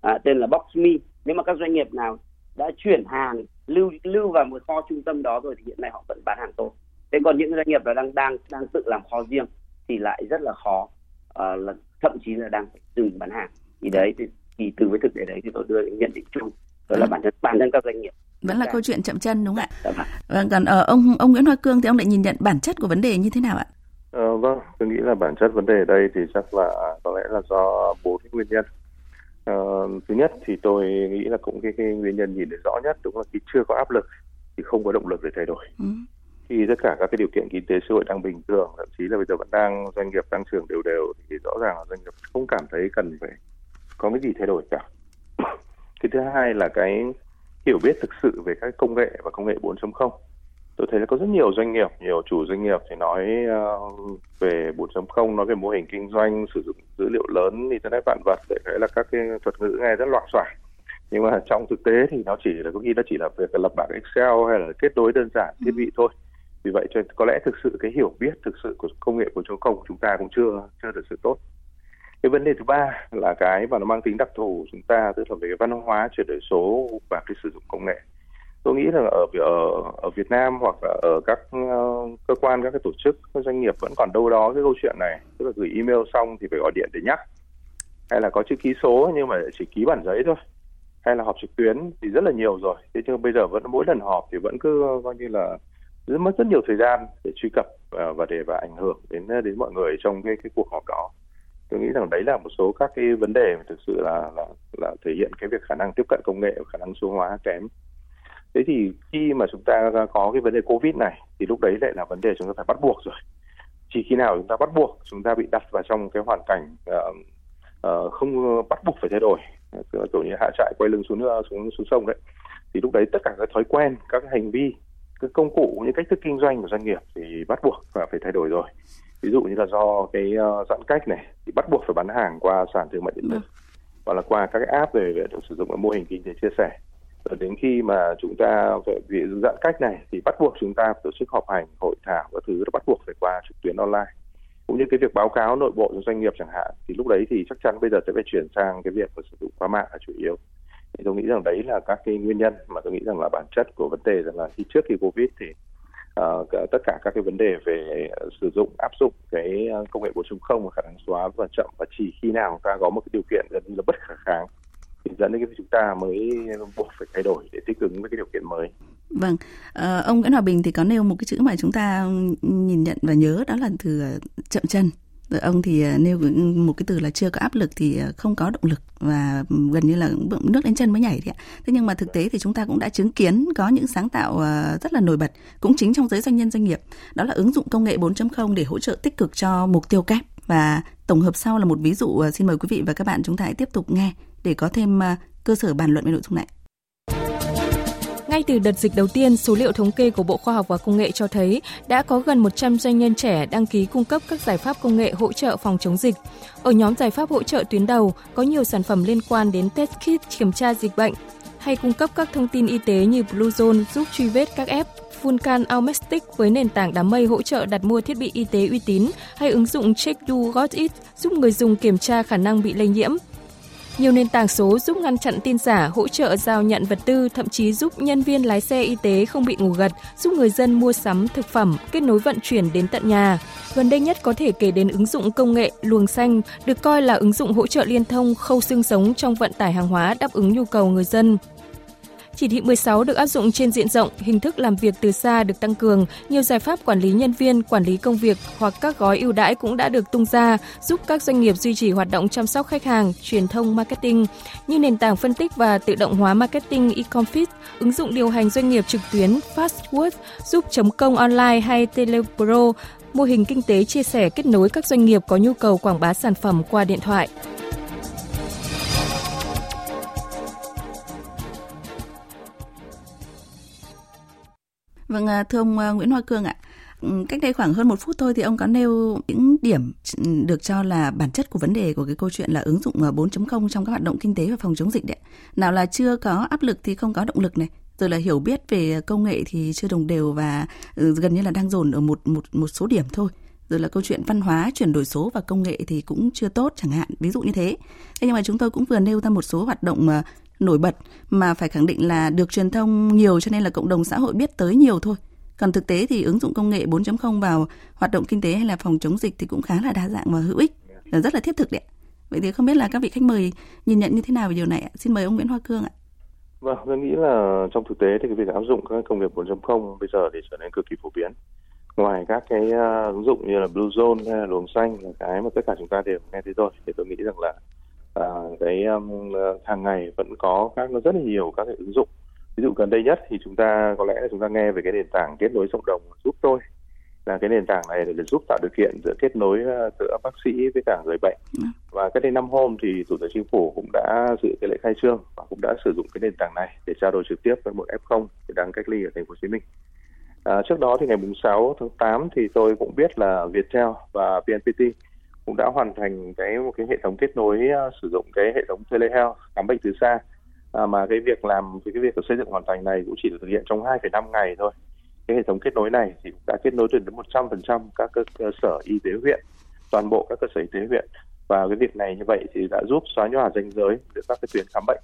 à, tên là Boxme. Nếu mà các doanh nghiệp nào đã chuyển hàng lưu lưu vào một kho trung tâm đó rồi thì hiện nay họ vẫn bán hàng tốt. Thế còn những doanh nghiệp là đang đang đang tự làm kho riêng thì lại rất là khó à, là thậm chí là đang dừng bán hàng. Thì đấy thì, thì từ với thực tế đấy thì tôi đưa nhận định chung. Đó là bản thân bản thân các doanh nghiệp vẫn là câu chuyện chậm chân đúng không ạ? Dạ vâng. vâng còn ở ờ, ông ông Nguyễn Hoa Cương thì ông lại nhìn nhận bản chất của vấn đề như thế nào ạ? Ờ, vâng, tôi nghĩ là bản chất vấn đề ở đây thì chắc là có lẽ là do bốn nguyên nhân. Ờ, thứ nhất thì tôi nghĩ là cũng cái, cái nguyên nhân nhìn thấy rõ nhất đúng là khi chưa có áp lực thì không có động lực để thay đổi. Ừ. Khi tất cả các cái điều kiện kinh tế xã hội đang bình thường, thậm chí là bây giờ vẫn đang doanh nghiệp tăng trưởng đều đều thì rõ ràng là doanh nghiệp không cảm thấy cần phải có cái gì thay đổi cả. Cái thứ hai là cái hiểu biết thực sự về các công nghệ và công nghệ 4.0 tôi thấy là có rất nhiều doanh nghiệp nhiều chủ doanh nghiệp thì nói uh, về 4.0 nói về mô hình kinh doanh sử dụng dữ liệu lớn internet vạn vật để thấy là các cái thuật ngữ nghe rất loạn xoải nhưng mà trong thực tế thì nó chỉ là có khi nó chỉ là việc lập bảng Excel hay là kết nối đơn giản thiết bị thôi. Vì vậy cho có lẽ thực sự cái hiểu biết thực sự của công nghệ 4.0 của chúng ta cũng chưa chưa thực sự tốt cái vấn đề thứ ba là cái mà nó mang tính đặc thù chúng ta tức là về cái văn hóa chuyển đổi số và cái sử dụng công nghệ. Tôi nghĩ là ở ở ở Việt Nam hoặc là ở các uh, cơ quan các cái tổ chức các doanh nghiệp vẫn còn đâu đó cái câu chuyện này tức là gửi email xong thì phải gọi điện để nhắc. Hay là có chữ ký số nhưng mà chỉ ký bản giấy thôi. Hay là họp trực tuyến thì rất là nhiều rồi. Thế nhưng bây giờ vẫn mỗi lần họp thì vẫn cứ ờ, coi như là rất mất rất nhiều thời gian để truy cập ờ, và để và ảnh hưởng đến đến mọi người trong cái cái cuộc họp đó tôi nghĩ rằng đấy là một số các cái vấn đề mà thực sự là là là thể hiện cái việc khả năng tiếp cận công nghệ và khả năng số hóa kém. Thế thì khi mà chúng ta có cái vấn đề covid này thì lúc đấy lại là vấn đề chúng ta phải bắt buộc rồi. Chỉ khi nào chúng ta bắt buộc chúng ta bị đặt vào trong cái hoàn cảnh uh, uh, không ờ, bắt buộc phải thay đổi kiểu như hạ trại quay lưng xuống xuống xuống sông đấy thì lúc đấy tất cả các thói quen các hành vi cái công cụ những cách thức kinh doanh của doanh nghiệp thì bắt buộc và phải thay đổi rồi ví dụ như là do cái uh, giãn cách này thì bắt buộc phải bán hàng qua sàn thương mại điện tử. Hoặc là qua các cái app về, về sử dụng cái mô hình kinh tế chia sẻ. Rồi đến khi mà chúng ta phải vì giãn cách này thì bắt buộc chúng ta tổ chức họp hành hội thảo các thứ bắt buộc phải qua trực tuyến online. Cũng như cái việc báo cáo nội bộ cho doanh nghiệp chẳng hạn thì lúc đấy thì chắc chắn bây giờ sẽ phải chuyển sang cái việc sử dụng qua mạng là chủ yếu. Thì tôi nghĩ rằng đấy là các cái nguyên nhân mà tôi nghĩ rằng là bản chất của vấn đề rằng là khi trước khi covid thì uh, tất cả các cái vấn đề về ờ, sử dụng áp dụng cái ờ, công nghệ 4.0 và khả năng xóa và chậm và chỉ khi nào ta có một cái điều kiện gần như là bất khả kháng thì dẫn đến cái chúng ta mới buộc phải thay đổi để thích ứng với cái điều kiện mới. Vâng, à, ông Nguyễn Hòa Bình thì có nêu một cái chữ mà chúng ta ừ, nhìn nhận và nhớ đó là từ chậm chân. Ông thì à, nêu một cái từ là chưa có áp lực thì à, không có động lực và gần như là nước đến chân mới nhảy đấy ạ. Thế nhưng mà thực tế thì chúng ta cũng đã chứng kiến có những sáng tạo à, rất là nổi bật cũng chính trong giới doanh nhân doanh nghiệp. Đó là ứng dụng công nghệ 4.0 để hỗ trợ tích cực cho mục tiêu kép và tổng hợp sau là một ví dụ xin mời quý vị và các bạn chúng ta hãy tiếp tục nghe để có thêm cơ sở bàn luận về nội dung này. Ngay từ đợt dịch đầu tiên, số liệu thống kê của Bộ Khoa học và Công nghệ cho thấy đã có gần 100 doanh nhân trẻ đăng ký cung cấp các giải pháp công nghệ hỗ trợ phòng chống dịch. Ở nhóm giải pháp hỗ trợ tuyến đầu có nhiều sản phẩm liên quan đến test kit kiểm tra dịch bệnh hay cung cấp các thông tin y tế như Bluezone giúp truy vết các app Vulcan Almestic với nền tảng đám mây hỗ trợ đặt mua thiết bị y tế uy tín hay ứng dụng Check Do Got It giúp người dùng kiểm tra khả năng bị lây nhiễm. Nhiều nền tảng số giúp ngăn chặn tin giả, hỗ trợ giao nhận vật tư, thậm chí giúp nhân viên lái xe y tế không bị ngủ gật, giúp người dân mua sắm thực phẩm, kết nối vận chuyển đến tận nhà. Gần đây nhất có thể kể đến ứng dụng công nghệ luồng xanh, được coi là ứng dụng hỗ trợ liên thông khâu xương sống trong vận tải hàng hóa đáp ứng nhu cầu người dân. Chỉ thị 16 được áp dụng trên diện rộng, hình thức làm việc từ xa được tăng cường, nhiều giải pháp quản lý nhân viên, quản lý công việc hoặc các gói ưu đãi cũng đã được tung ra, giúp các doanh nghiệp duy trì hoạt động chăm sóc khách hàng, truyền thông marketing như nền tảng phân tích và tự động hóa marketing eComfit, ứng dụng điều hành doanh nghiệp trực tuyến Fastwork, giúp chấm công online hay Telepro, mô hình kinh tế chia sẻ kết nối các doanh nghiệp có nhu cầu quảng bá sản phẩm qua điện thoại. Vâng, à, thưa ông à, Nguyễn Hoa Cương ạ, ừ, cách đây khoảng hơn một phút thôi thì ông có nêu những điểm ừ, được cho là bản chất của vấn đề của cái câu chuyện là ứng dụng à, 4.0 trong các hoạt động kinh tế và phòng chống dịch đấy. Nào là chưa có áp lực thì không có động lực này, rồi là hiểu biết về công nghệ thì chưa đồng đều và ừ, gần như là đang dồn ở một một một số điểm thôi. Rồi là câu chuyện văn hóa chuyển đổi số và công nghệ thì cũng chưa tốt chẳng hạn ví dụ như thế. Thế nhưng mà chúng tôi cũng vừa nêu ra một số hoạt động mà nổi bật mà phải khẳng định là được truyền thông nhiều cho nên là cộng đồng xã hội biết tới nhiều thôi. Còn thực tế thì ứng dụng công nghệ 4.0 vào hoạt động kinh tế hay là phòng chống dịch thì cũng khá là đa dạng và hữu ích, là rất là thiết thực đấy. Vậy thì không biết là các vị khách mời nhìn nhận như thế nào về điều này ạ? Xin mời ông Nguyễn Hoa Cương ạ. Vâng, tôi nghĩ là trong thực tế thì cái việc áp dụng các công nghiệp 4.0 bây giờ thì trở nên cực kỳ phổ biến. Ngoài các cái à, ứng dụng như là Blue Zone hay là luồng xanh là cái mà tất cả chúng ta đều nghe thấy rồi thì tôi nghĩ rằng là à, cái um, hàng ngày vẫn có các nó rất là nhiều các cái ứng dụng ví dụ gần đây nhất thì chúng ta có lẽ là chúng ta nghe về cái nền tảng kết nối cộng đồng giúp tôi là cái nền tảng này để giúp tạo điều kiện giữa kết nối ờ, giữa bác sĩ với cả người bệnh ừ. và cách đây năm hôm thì thủ tướng chính phủ cũng đã dự cái lễ khai trương và cũng đã sử dụng cái nền tảng này để trao đổi trực tiếp với một F0 đang cách ly ở thành phố Hồ Chí Minh. À, trước đó thì ngày 6 tháng 8 thì tôi cũng biết là Viettel và VNPT cũng đã hoàn thành cái một cái hệ thống kết nối uh, sử dụng cái hệ thống telehealth khám bệnh từ xa. À, mà cái việc làm thì cái việc xây dựng hoàn thành này cũng chỉ được thực hiện trong 2,5 ngày thôi. Cái hệ thống kết nối này thì đã kết nối được đến 100% các cơ sở y tế huyện toàn bộ các cơ sở y tế huyện. Và cái việc này như vậy thì đã giúp xóa nhòa ranh giới giữa các cái tuyến khám bệnh.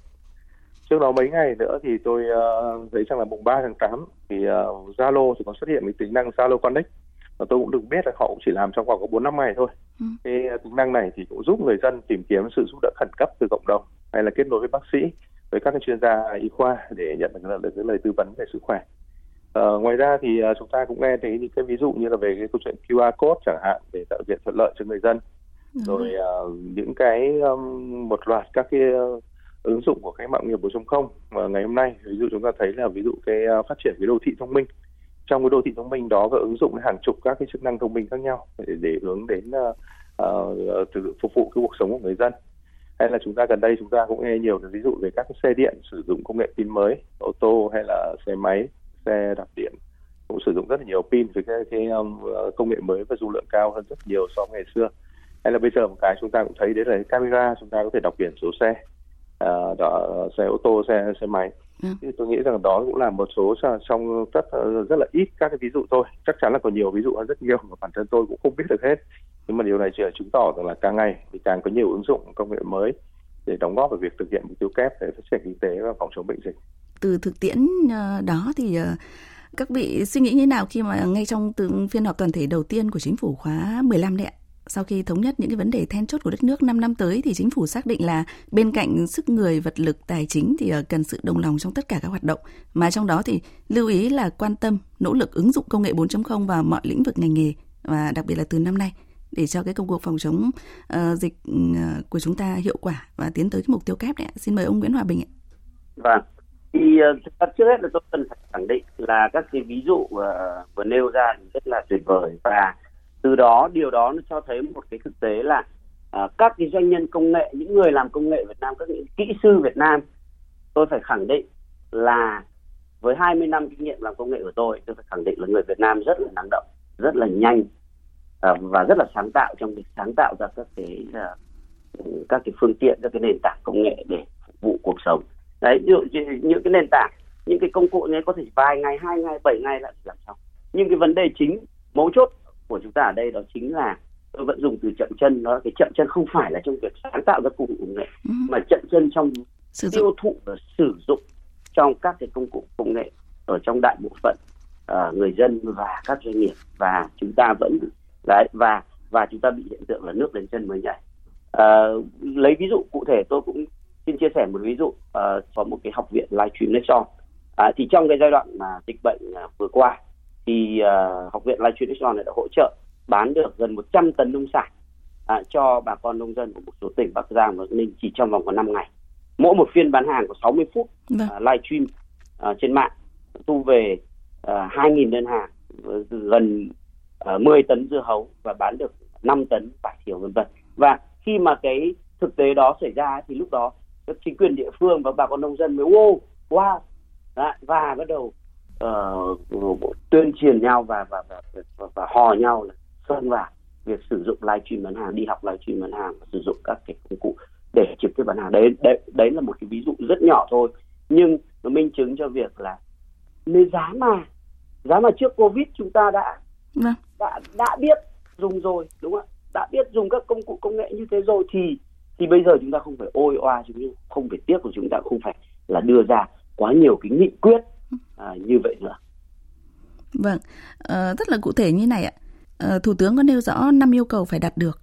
Trước đó mấy ngày nữa thì tôi uh, thấy rằng là mùng 3 tháng 8 thì uh, Zalo thì có xuất hiện cái tính năng Zalo Connect và tôi cũng được biết là họ cũng chỉ làm trong khoảng có 4 năm ngày thôi. Ừ. Cái tính năng này thì cũng giúp người dân tìm kiếm sự giúp đỡ khẩn cấp từ cộng đồng hay là kết nối với bác sĩ với các chuyên gia y khoa để nhận được, được cái lời tư vấn về sức khỏe. Uh, ngoài ra thì uh, chúng ta cũng nghe thấy những cái ví dụ như là về cái câu chuyện QR code chẳng hạn để tạo điều kiện thuận lợi cho người dân. Ừ. Rồi uh, những cái um, một loạt các cái uh, ứng dụng của cái mạng nghiệp 4.0 mà ngày hôm nay ví dụ chúng ta thấy là ví dụ cái uh, phát triển cái đô thị thông minh trong cái đô thị thông minh đó và ứng dụng hàng chục các cái chức năng thông minh khác nhau để, để hướng đến uh, uh, phục vụ cái cuộc sống của người dân. Hay là chúng ta gần đây chúng ta cũng nghe nhiều ví dụ về các cái xe điện sử dụng công nghệ pin mới ô tô hay là xe máy xe đạp điện cũng sử dụng rất là nhiều pin với cái, cái um, ờ, công nghệ mới và dung lượng cao hơn rất nhiều so với ngày xưa. Hay là bây giờ một cái chúng ta cũng thấy đấy là camera chúng ta có thể đọc biển số xe uh, đó, xe ô tô xe xe máy. Thì tôi nghĩ rằng đó cũng là một số trong rất rất là ít các cái ví dụ thôi. Chắc chắn là còn nhiều ví dụ hơn rất nhiều mà bản thân tôi cũng không biết được hết. Nhưng mà điều này chỉ là chứng tỏ rằng là càng ngày thì càng có nhiều ứng dụng công nghệ mới để đóng góp vào việc thực hiện mục tiêu kép để phát triển kinh tế và phòng chống bệnh dịch. Từ thực tiễn ờ, đó thì ờ, các vị suy nghĩ như thế nào khi mà ngay trong từng phiên họp toàn thể đầu tiên của chính phủ khóa 15 đấy ạ? Sau khi thống nhất những cái vấn đề then chốt của đất nước 5 năm tới thì chính phủ xác định là bên cạnh sức người, vật lực, tài chính thì ờ, cần sự đồng lòng trong tất cả các hoạt động. Mà trong đó thì lưu ý là quan tâm, nỗ lực ứng dụng công nghệ 4.0 vào mọi lĩnh vực ngành nghề và đặc biệt là từ năm nay để cho cái công cuộc phòng chống uh, dịch uh, của chúng ta hiệu quả và tiến tới cái mục tiêu kép đấy. Xin mời ông Nguyễn Hòa Bình ạ. Vâng. Thì uh, trước hết là tôi cần phải khẳng định là các cái ví dụ uh, vừa nêu ra rất là tuyệt vời và từ đó điều đó nó cho thấy một cái thực tế là à, các cái doanh nhân công nghệ những người làm công nghệ Việt Nam các những kỹ sư Việt Nam tôi phải khẳng định là với 20 năm kinh nghiệm làm công nghệ của tôi tôi phải khẳng định là người Việt Nam rất là năng động rất là nhanh à, và rất là sáng tạo trong việc sáng tạo ra các cái à, các cái phương tiện các cái nền tảng công nghệ để phục vụ cuộc sống. Đấy ví dụ những cái nền tảng những cái công cụ này có thể vài ngày hai ngày bảy ngày lại làm xong. Nhưng cái vấn đề chính mấu chốt của chúng ta ở đây đó chính là tôi vẫn dùng từ chậm chân. Đó cái chậm chân không phải là trong việc sáng tạo ra công cụ công nghệ ừ. mà chậm chân trong sử tiêu thụ và sử dụng trong các cái công cụ công nghệ ở trong đại bộ phận uh, người dân và các doanh nghiệp. Và chúng ta vẫn đấy và và chúng ta bị hiện tượng là nước đến chân mới nhảy. Uh, lấy ví dụ cụ thể tôi cũng xin chia sẻ một ví dụ uh, có một cái học viện livestream Nexon. Uh, thì trong cái giai đoạn mà dịch bệnh uh, vừa qua thì uh, học viện Livestream Exxon này đã hỗ trợ bán được gần 100 tấn nông sản uh, cho bà con nông dân của một số tỉnh Bắc Giang và Ninh chỉ trong vòng có 5 ngày. Mỗi một phiên bán hàng có 60 phút vâng. uh, livestream uh, trên mạng thu về uh, 2.000 đơn hàng gần uh, 10 tấn dưa hấu và bán được 5 tấn vải thiều vân vân. Và khi mà cái thực tế đó xảy ra thì lúc đó các chính quyền địa phương và bà con nông dân mới wow wow và bắt đầu uh, tuyên truyền nhau và và và, và, và hò nhau là xông vào việc sử dụng livestream bán hàng đi học livestream bán hàng sử dụng các cái công cụ để trực tiếp bán hàng. Đấy đấy đấy là một cái ví dụ rất nhỏ thôi. Nhưng nó minh chứng cho việc là nên giá mà giá mà trước covid chúng ta đã vâng. đã đã biết dùng rồi đúng không ạ? Đã biết dùng các công cụ công nghệ như thế rồi thì thì bây giờ chúng ta không phải ôi oa chúng không phải tiếc của chúng ta không phải là đưa ra quá nhiều cái nghị quyết à, như vậy nữa. Vâng, à, rất là cụ thể như này ạ. À, Thủ tướng có nêu rõ 5 yêu cầu phải đạt được,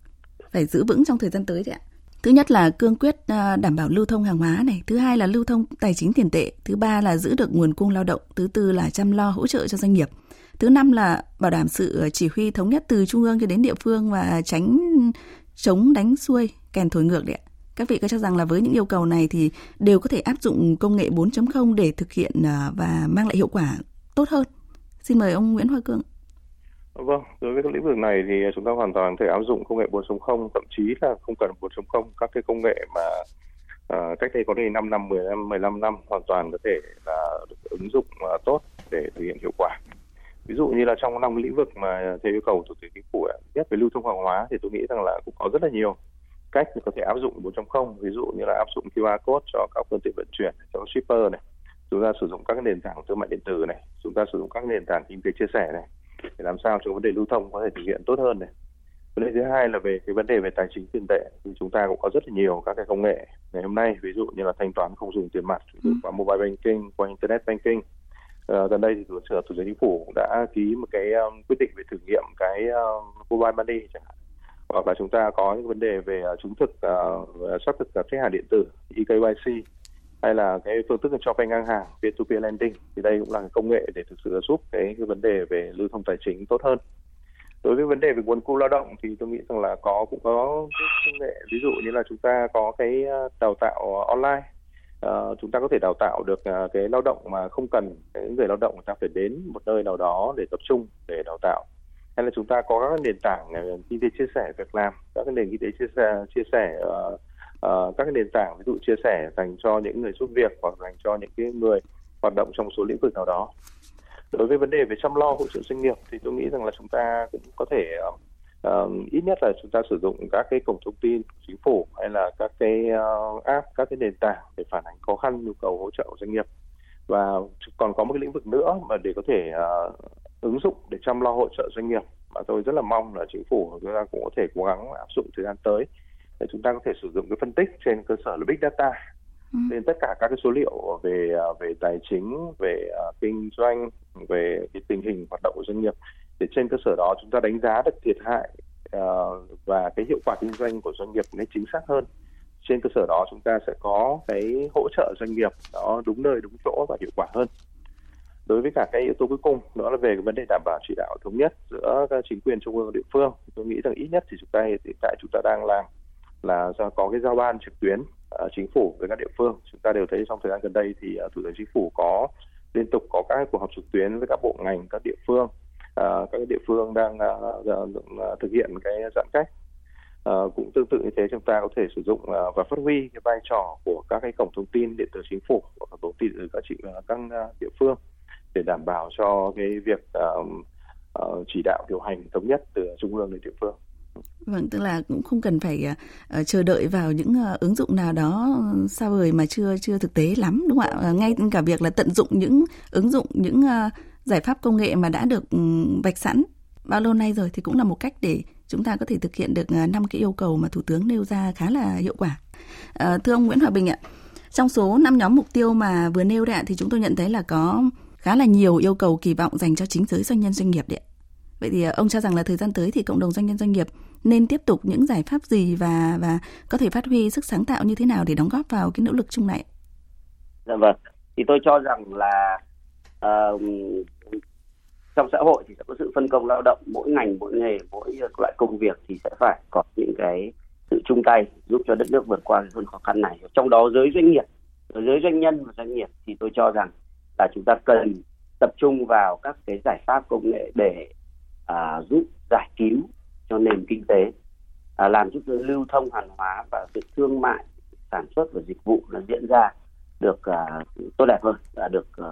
phải giữ vững trong thời gian tới đấy ạ. Thứ nhất là cương quyết ờ, đảm bảo lưu thông hàng hóa này, thứ hai là lưu thông tài chính tiền tệ, thứ ba là giữ được nguồn cung lao động, thứ tư là chăm lo hỗ trợ cho doanh nghiệp. Thứ năm là bảo đảm sự chỉ huy thống nhất từ trung ương cho đến địa phương và tránh chống đánh xuôi kèn thổi ngược đấy ạ. Các vị có cho rằng là với những yêu cầu này thì đều có thể áp dụng công nghệ 4.0 để thực hiện à, và mang lại hiệu quả tốt hơn. Xin mời ông Nguyễn Hoa Cương. Vâng, đối với các lĩnh vực này thì chúng ta hoàn toàn có thể áp dụng công nghệ 4.0, thậm chí là không cần 4.0, các cái công nghệ mà uh, cách đây có thể 5 năm, 10 năm, 15 năm hoàn toàn có thể là được ứng dụng uh, tốt để thực hiện hiệu quả. Ví dụ như là trong năm lĩnh vực mà theo yêu cầu của Thủ tướng Chính phủ nhất về lưu thông hàng hóa thì tôi nghĩ rằng là cũng có rất là nhiều cách có thể áp dụng 4.0, ví dụ như là áp dụng QR code cho các phương tiện vận chuyển, cho shipper này, chúng ta sử dụng các nền tảng thương mại điện tử này, chúng ta sử dụng các nền tảng kinh tế chia sẻ này để làm sao cho vấn đề lưu thông có thể thực hiện tốt hơn này. Vấn đề thứ hai là về cái vấn đề về tài chính tiền tệ thì chúng ta cũng có rất là nhiều các cái công nghệ ngày hôm nay ví dụ như là thanh toán không dùng tiền mặt ví dụ qua mobile banking qua internet banking. À, gần đây thì thủ tướng thủ tướng chính phủ cũng đã ký một cái um, quyết định về thử nghiệm cái um, mobile money chẳng hạn hoặc là chúng ta có những vấn đề về à, chứng thực uh, xác thực khách hàng điện tử eKYC hay là cái phương thức cho vay ngang hàng P2P lending thì đây cũng là cái công nghệ để thực sự giúp cái, cái vấn đề về lưu thông tài chính tốt hơn. Đối với vấn đề về nguồn cung lao động thì tôi nghĩ rằng là có cũng có công nghệ ví dụ như là chúng ta có cái đào tạo online uh, chúng ta có thể đào tạo được uh, cái lao động mà không cần những người lao động người ta phải đến một nơi nào đó để tập trung để đào tạo hay là chúng ta có các nền tảng ờ, kinh tế chia sẻ việc làm các nền kinh tế chia sẻ chia sẻ uh, uh, các nền tảng ví dụ chia sẻ dành cho những người giúp việc hoặc dành cho những cái người hoạt động trong số lĩnh vực nào đó. Đối với vấn đề về chăm lo hỗ trợ doanh nghiệp thì tôi nghĩ rằng là chúng ta cũng có thể uh, ít nhất là chúng ta sử dụng các cái cổng thông tin của chính phủ hay là các cái uh, app các cái nền tảng để phản ánh khó khăn nhu cầu hỗ trợ của doanh nghiệp. Và còn có một cái lĩnh vực nữa mà để có thể uh, ứng dụng để chăm lo hỗ trợ doanh nghiệp. Mà tôi rất là mong là chính phủ chúng ta cũng có thể cố gắng áp dụng thời gian tới để chúng ta có thể sử dụng cái phân tích trên cơ sở là big data. Ừ. trên tất cả các cái số liệu về à, về tài chính về uh, kinh doanh về cái tình hình hoạt động của doanh nghiệp để trên cơ sở đó chúng ta đánh giá được thiệt hại uh, và cái hiệu quả kinh doanh của doanh nghiệp nên chính xác hơn. Trên cơ sở đó chúng ta sẽ có cái hỗ trợ doanh nghiệp đó đúng nơi đúng chỗ và hiệu quả hơn đối với cả cái yếu tố cuối cùng đó là về cái vấn đề đảm bảo chỉ đạo thống nhất giữa các chính quyền trung ương và địa phương. Tôi nghĩ rằng ít nhất thì chúng ta hiện tại chúng ta đang làm là do có cái giao ban trực tuyến uh, chính phủ với các địa phương. Chúng ta đều thấy trong thời gian gần đây thì uh, thủ tướng chính phủ có liên tục có các cuộc họp trực tuyến với các bộ ngành các địa phương. Uh, các địa phương đang uh, uh, thực hiện cái giãn cách. Uh, cũng tương tự như thế chúng ta có thể sử dụng uh, và phát huy cái vai trò của các cái cổng thông tin điện tử chính phủ và cổng thông tin từ các chị uh, các uh, địa phương để đảm bảo cho cái việc uh, uh, chỉ đạo điều hành thống nhất từ trung ương đến địa phương Vâng, tức là cũng không cần phải uh, chờ đợi vào những uh, ứng dụng nào đó xa vời mà chưa chưa thực tế lắm đúng không ạ? Uh, ngay cả việc là tận dụng những ứng dụng những uh, giải pháp công nghệ mà đã được um, vạch sẵn bao lâu nay rồi thì cũng là một cách để chúng ta có thể thực hiện được năm cái yêu cầu mà thủ tướng nêu ra khá là hiệu quả. À, thưa ông Nguyễn Hòa Bình ạ, trong số năm nhóm mục tiêu mà vừa nêu ra thì chúng tôi nhận thấy là có khá là nhiều yêu cầu kỳ vọng dành cho chính giới doanh nhân doanh nghiệp đấy. Vậy thì ờ, ông cho rằng là thời gian tới thì cộng đồng doanh nhân doanh nghiệp nên tiếp tục những giải pháp gì và và có thể phát huy sức sáng tạo như thế nào để đóng góp vào cái nỗ lực chung này? Dạ vâng. Thì tôi cho rằng là uh, trong xã hội thì sẽ có sự phân công lao động mỗi ngành mỗi nghề mỗi loại công việc thì sẽ phải có những cái sự chung tay giúp cho đất nước vượt qua cơn khó khăn này trong đó giới doanh nghiệp giới doanh nhân và doanh nghiệp thì tôi cho rằng là chúng ta cần tập trung vào các cái giải pháp công nghệ để à, giúp giải cứu cho nền kinh tế à, làm cho lưu thông hàng hóa và việc thương mại sản xuất và dịch vụ nó diễn ra được à, tốt đẹp hơn và được à,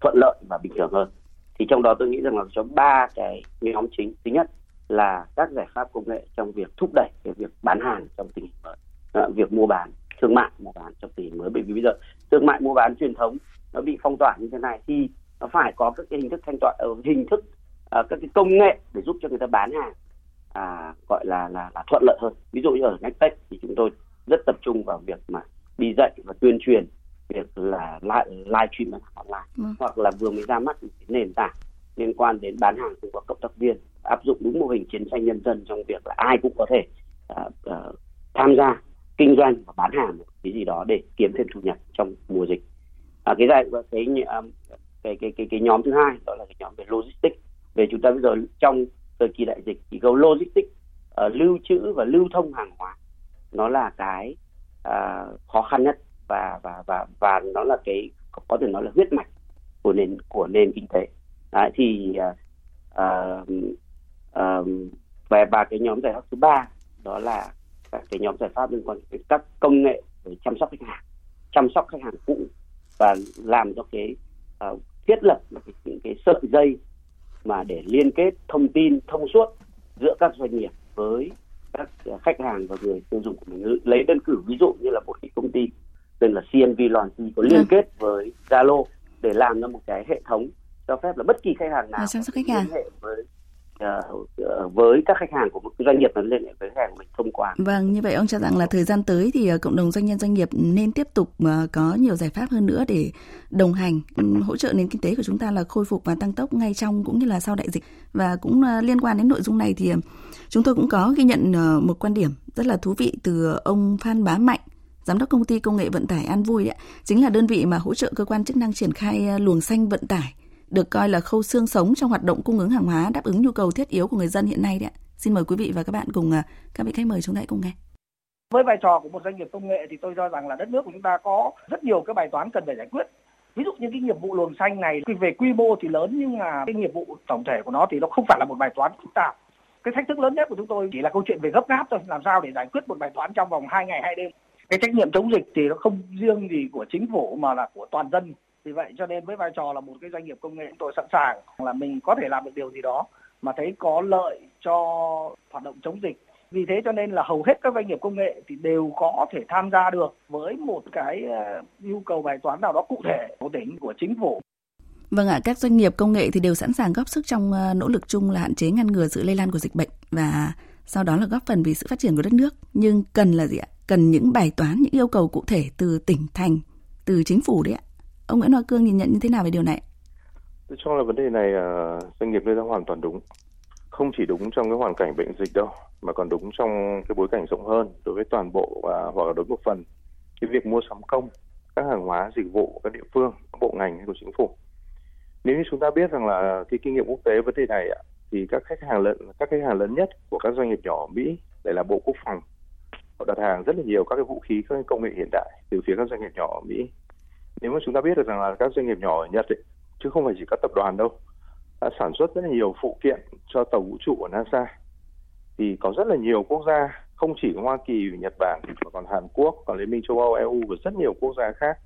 thuận lợi và bình thường hơn. Thì trong đó tôi nghĩ rằng là có ba cái nhóm chính. Thứ nhất là các giải pháp công nghệ trong việc thúc đẩy cái việc bán hàng trong tình hình mới à, việc mua bán thương mại mua bán trong tình hình mới. Bởi vì bây giờ thương mại mua bán truyền thống nó bị phong tỏa như thế này thì nó phải có các cái hình thức thanh toán ở ờ, hình thức uh, các cái công nghệ để giúp cho người ta bán hàng à, gọi là, là là thuận lợi hơn. Ví dụ như ở Nextech thì chúng tôi rất tập trung vào việc mà đi dạy và tuyên truyền việc là live stream online. Ừ. hoặc là vừa mới ra mắt một cái nền tảng liên quan đến bán hàng thông qua cộng tác viên áp dụng đúng mô hình chiến tranh nhân dân trong việc là ai cũng có thể uh, uh, tham gia kinh doanh và bán hàng một cái gì đó để kiếm thêm thu nhập trong mùa dịch à, cái giai cái, à, cái cái cái cái nhóm thứ hai đó là cái nhóm về logistics. Về chúng ta bây giờ trong thời kỳ đại dịch thì câu logistics uh, lưu trữ và lưu thông hàng hóa nó là cái uh, khó khăn nhất và và và và nó là cái có thể nói là huyết mạch của nền của nền kinh tế. Đấy, thì uh, uh, và và cái nhóm giải pháp thứ ba đó là các cái nhóm giải pháp liên quan đến các công nghệ để chăm sóc khách hàng chăm sóc khách hàng cũ và làm cho cái uh, thiết lập những cái sợi dây mà để liên kết thông tin thông suốt giữa các doanh nghiệp với các khách hàng và người tiêu dùng của mình. Lấy đơn cử ví dụ như là một cái công ty tên là CNV Loyalty có liên kết với Zalo để làm ra một cái hệ thống cho phép là bất kỳ khách hàng nào liên hệ với Ờ, ờ, với các khách hàng của một doanh nghiệp và liên hệ với khách hàng mình thông qua. Vâng, như vậy ông cho rằng là thời gian tới thì ờ, cộng đồng doanh nhân doanh nghiệp nên tiếp tục có nhiều giải pháp hơn nữa để đồng hành ừ, hỗ trợ nền kinh tế của chúng ta là khôi phục và tăng tốc ngay trong cũng như là sau đại dịch. Và cũng liên quan đến nội dung này thì chúng tôi cũng có ghi nhận một quan điểm rất là thú vị từ ông Phan Bá Mạnh giám đốc công ty công nghệ vận tải An Vui đấy, chính là đơn vị mà hỗ trợ cơ quan chức năng triển khai luồng xanh vận tải được coi là khâu xương sống trong hoạt động cung ứng hàng hóa đáp ứng nhu cầu thiết yếu của người dân hiện nay đấy ạ. Xin mời quý vị và các bạn cùng à, các vị khách mời chúng ta cùng nghe. Với vai trò của một doanh nghiệp công nghệ thì tôi cho rằng là đất nước của chúng ta có rất nhiều cái bài toán cần phải giải quyết. Ví dụ như cái nghiệp vụ luồng xanh này về quy mô thì lớn nhưng mà cái nghiệp vụ tổng thể của nó thì nó không phải là một bài toán phức tạp. Cái thách thức lớn nhất của chúng tôi chỉ là câu chuyện về gấp gáp thôi, làm sao để giải quyết một bài toán trong vòng 2 ngày hai đêm. Cái trách nhiệm chống dịch thì nó không riêng gì của chính phủ mà là của toàn dân vì vậy cho nên với vai trò là một cái doanh nghiệp công nghệ chúng tôi sẵn sàng là mình có thể làm được điều gì đó mà thấy có lợi cho hoạt động chống dịch vì thế cho nên là hầu hết các doanh nghiệp công nghệ thì đều có thể tham gia được với một cái ờ, nhu cầu bài toán nào đó cụ thể của tỉnh của chính phủ Vâng ạ, các doanh nghiệp công nghệ thì đều sẵn sàng góp sức trong ờ, nỗ lực chung là hạn chế ngăn ngừa sự lây lan của dịch bệnh và sau đó là góp phần vì sự phát triển của đất nước. Nhưng cần là gì ạ? Cần những bài toán, những yêu cầu cụ thể từ tỉnh thành, từ chính phủ đấy ạ. Ông Nguyễn Hoa Cương nhìn nhận như thế nào về điều này? Tôi cho là vấn đề này à, doanh nghiệp đưa ra hoàn toàn đúng. Không chỉ đúng trong cái hoàn cảnh bệnh dịch đâu, mà còn đúng trong cái bối cảnh rộng hơn đối với toàn bộ và hoặc là đối một phần cái việc mua sắm công các hàng hóa dịch vụ các địa phương các bộ ngành của chính phủ nếu như chúng ta biết rằng là cái kinh nghiệm quốc tế vấn đề này thì các khách hàng lớn các khách hàng lớn nhất của các doanh nghiệp nhỏ ở Mỹ lại là bộ quốc phòng họ đặt hàng rất là nhiều các cái vũ khí các cái công nghệ hiện đại từ phía các doanh nghiệp nhỏ ở Mỹ nếu mà chúng ta biết được rằng là các doanh nghiệp nhỏ ở Nhật ấy, chứ không phải chỉ các tập đoàn đâu đã sản xuất rất là nhiều phụ kiện cho tàu vũ trụ của NASA. Thì có rất là nhiều quốc gia không chỉ Hoa Kỳ, Nhật Bản mà còn Hàn Quốc, còn Liên minh châu Âu, EU và rất nhiều quốc gia khác.